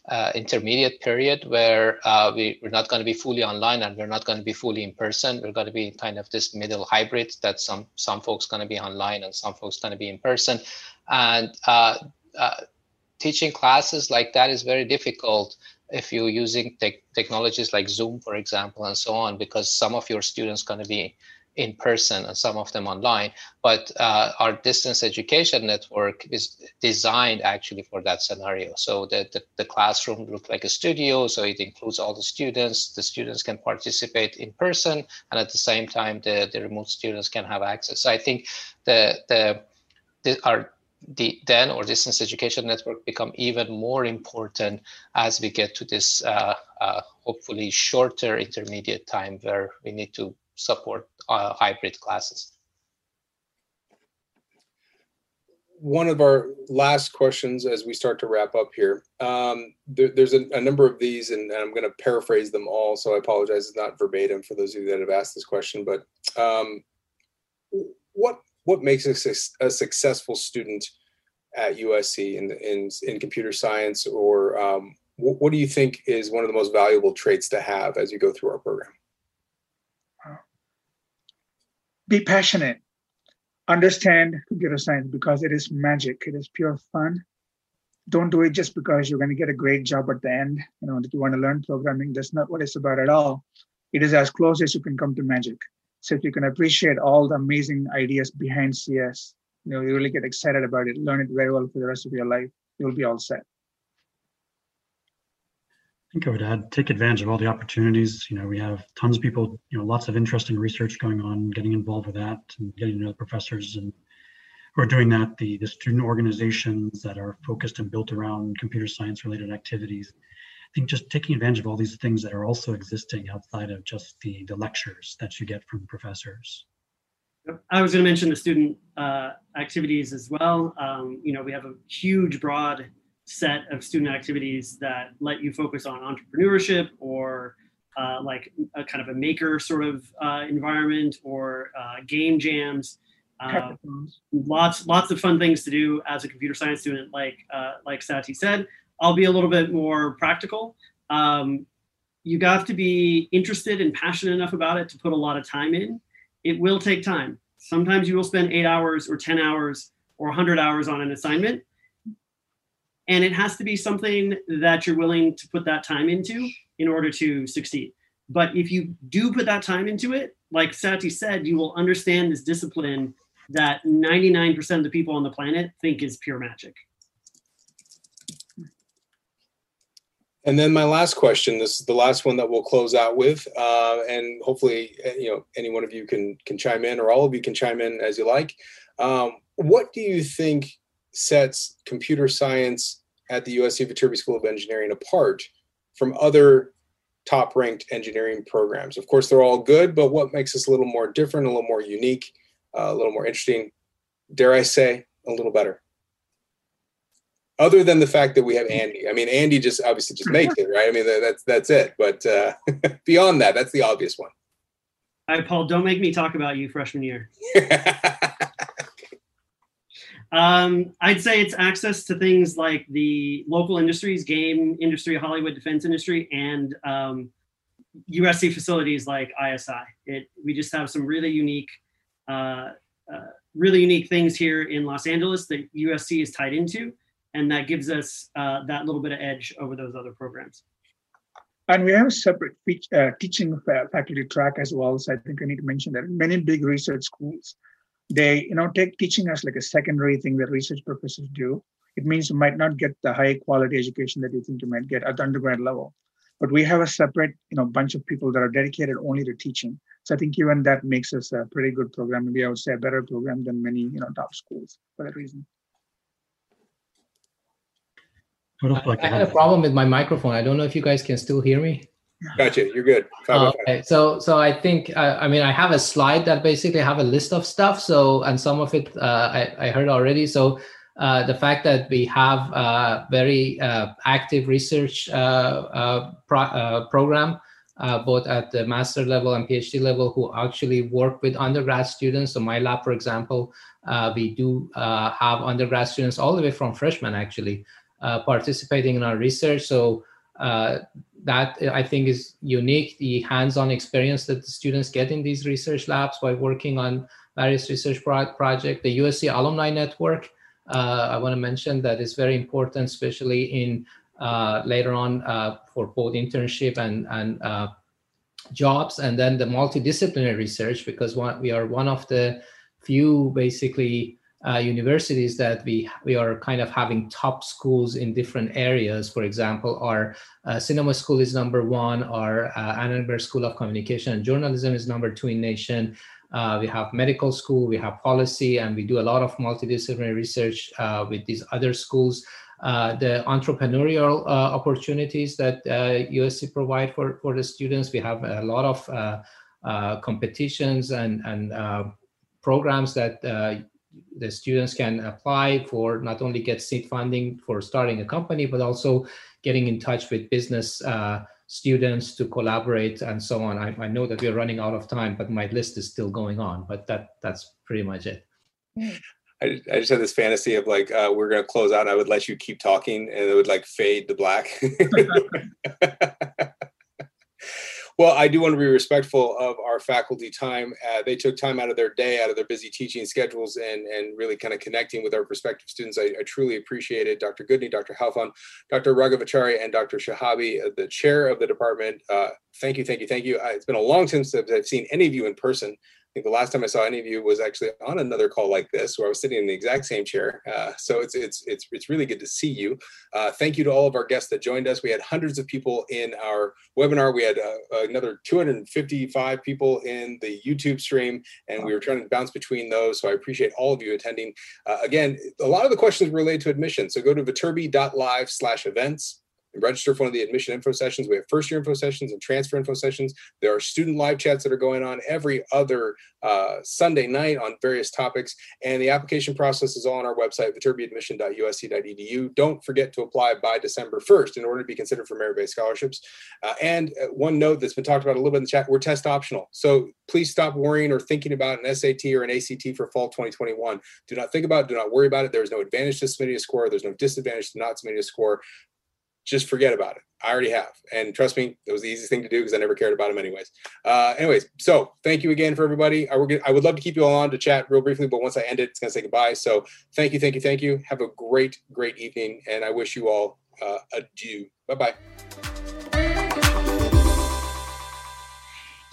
uh, intermediate period where uh, we, we're not going to be fully online and we're not going to be fully in person. We're going to be kind of this middle hybrid that some some folks going to be online and some folks going to be in person. And uh, uh, teaching classes like that is very difficult if you're using te- technologies like Zoom, for example, and so on, because some of your students going to be in person and some of them online. But uh, our distance education network is designed actually for that scenario. So the, the, the, classroom looks like a studio, so it includes all the students. The students can participate in person, and at the same time, the, the remote students can have access. So I think the, the, the our the DEN or distance education network become even more important as we get to this uh, uh, hopefully shorter intermediate time where we need to support uh, hybrid classes. One of our last questions as we start to wrap up here. Um, there, there's a, a, number of these, and, and I'm going to paraphrase them all, so I apologize. It's not verbatim for those of you that have asked this question, but um, what what makes a, a successful student at USC in in, in computer science, or um, what, what do you think is one of the most valuable traits to have as you go through our program? Be passionate understand computer science because it is magic. It is pure fun. Don't do it just because you're going to get a great job at the end. You know that you want to learn programming. That's not what it's about at all. It is as close as you can come to magic. So if you can appreciate all the amazing ideas behind CS, you know you really get excited about it. Learn it very well for the rest of your life. You'll be all set. I think I would add take advantage of all the opportunities. You know, we have tons of people, you know, lots of interesting research going on, getting involved with that and getting to know the professors and who are doing that, the, the student organizations that are focused and built around computer science related activities. I think just taking advantage of all these things that are also existing outside of just the, the lectures that you get from professors. I was going to mention the student uh, activities as well. Um, you know, we have a huge, broad set of student activities that let you focus on entrepreneurship or uh, like a kind of a maker sort of uh, environment or uh, game jams. Uh, lots, lots of fun things to do as a computer science student. Like, uh, like Saty said, I'll be a little bit more practical. Um, you have to be interested and passionate enough about it to put a lot of time in. It will take time. Sometimes you will spend eight hours or 10 hours or 100 hours on an assignment and it has to be something that you're willing to put that time into in order to succeed. But if you do put that time into it like Saty said you will understand this discipline that 99% of the people on the planet think is pure magic. And then my last question this is the last one that we'll close out with uh, and hopefully uh, you know any one of you can can chime in or all of you can chime in as you like. Um, what do you think sets computer science at the USC Viterbi School of Engineering apart from other top ranked engineering programs? Of course, they're all good, but what makes us a little more different, a little more unique, uh, a little more interesting, dare I say, a little better? Other than the fact that we have Andy, I mean, Andy just obviously just makes it, right? I mean, that's that's it. But uh, beyond that, that's the obvious one. All right, Paul, don't make me talk about you freshman year. Um, I'd say it's access to things like the local industries, game industry, Hollywood defense industry, and um, USC facilities like ISI. It we just have some really unique, uh, uh, really unique things here in Los Angeles that USC is tied into, and that gives us uh, that little bit of edge over those other programs. And we have a separate uh, teaching faculty track as well. So I think I need to mention that many big research schools they you know take teaching as like a secondary thing that research professors do it means you might not get the high quality education that you think you might get at the undergrad level but we have a separate you know bunch of people that are dedicated only to teaching so i think even that makes us a pretty good program maybe i would say a better program than many you know top schools for that reason I had a problem with my microphone. I don't know if you guys can still hear me. Gotcha. You're good. okay. So, so I think, uh, I mean, I have a slide that basically have a list of stuff. So, and some of it uh, I, I heard already. So, uh, the fact that we have a very uh, active research uh, uh, pro- program, both at the master level and PhD level, who actually work with undergrad students. So, my lab, for example, we do have undergrad students all the way from freshmen actually participating in our research. So, uh, that I think is unique. The hands-on experience that the students get in these research labs by working on various research pro- projects. The USC Alumni Network, uh, I want to mention that is very important, especially in uh, later on uh, for both internship and and uh, jobs, and then the multidisciplinary research because we are one of the few basically uh, universities that we we are kind of having top schools in different areas. For example, our uh, cinema school is number one. Our uh, Annenberg School of Communication and Journalism is number two in nation. Uh, we have medical school, we have policy, and we do a lot of multidisciplinary research uh, with these other schools. Uh, the entrepreneurial opportunities that USC provide for, for the students, we have a lot of competitions and, and programs that the students can apply for not only get seed funding for starting a company, but also getting in touch with business uh, students to collaborate and so on. I, I, know that we're running out of time, but my list is still going on. But that that's pretty much it. I, I just had this fantasy of like uh, we're gonna close out. And I would let you keep talking, and it would like fade to black. Well, I do want to be respectful of our faculty time. Uh, they took time out of their day, out of their busy teaching schedules, and and really kind of connecting with our prospective students. I, I truly appreciate it. Dr. Goodney, Dr. Halfon, Dr. Raghavachary, and Dr. Shahabi, uh, the chair of the department. Uh, thank you, thank you, thank you. Uh, it's been a long time since I've seen any of you in person think the last time I saw any of you was actually on another call like this, where I was sitting in the exact same chair. Uh, so it's it's it's it's really good to see you. Uh, thank you to all of our guests that joined us. We had hundreds of people in our webinar. We had uh, another 255 people in the YouTube stream, and we were trying to bounce between those. So I appreciate all of you attending. Uh, again, a lot of the questions relate to admission. So go to viterbi.live/events register for one of the admission info sessions. We have first year info sessions and transfer info sessions. There are student live chats that are going on every other uh, Sunday night on various topics. And the application process is all on our website, viterbiadmission.usc.edu. Don't forget to apply by December 1st in order to be considered for merit based scholarships. Uh, and uh, one note that's been talked about a little bit in the chat we're test optional. So please stop worrying or thinking about an SAT or an ACT for fall 2021. Do not think about it, do not worry about it. There is no advantage to submitting a score, there's no disadvantage to not submitting a score just forget about it. I already have. And trust me, it was the easiest thing to do because I never cared about them anyways. Uh, anyways, so thank you again for everybody. I, I would love to keep you all on to chat real briefly, but once I end it, it's going to say goodbye. So thank you, thank you, thank you. Have a great, great evening. And I wish you all uh, adieu. Bye bye.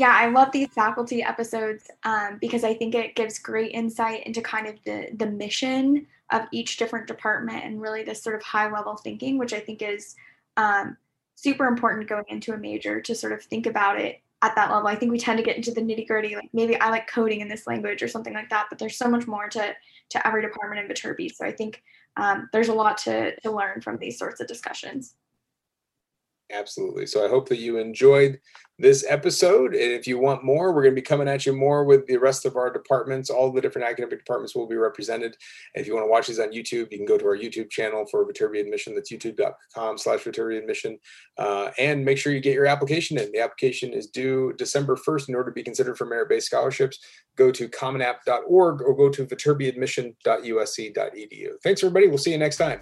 Yeah, I love these faculty episodes um, because I think it gives great insight into kind of the the mission of each different department and really this sort of high level thinking, which I think is um, super important going into a major to sort of think about it at that level. I think we tend to get into the nitty gritty, like maybe I like coding in this language or something like that, but there's so much more to to every department in Viterbi. So I think um, there's a lot to to learn from these sorts of discussions. Absolutely. So I hope that you enjoyed this episode. And if you want more, we're going to be coming at you more with the rest of our departments. All the different academic departments will be represented. And if you want to watch these on YouTube, you can go to our YouTube channel for Viterbi Admission. That's youtube.com slash Viterbi Admission. Uh, and make sure you get your application in. The application is due December 1st in order to be considered for merit-based scholarships. Go to commonapp.org or go to viterbiadmission.usc.edu. Thanks, everybody. We'll see you next time.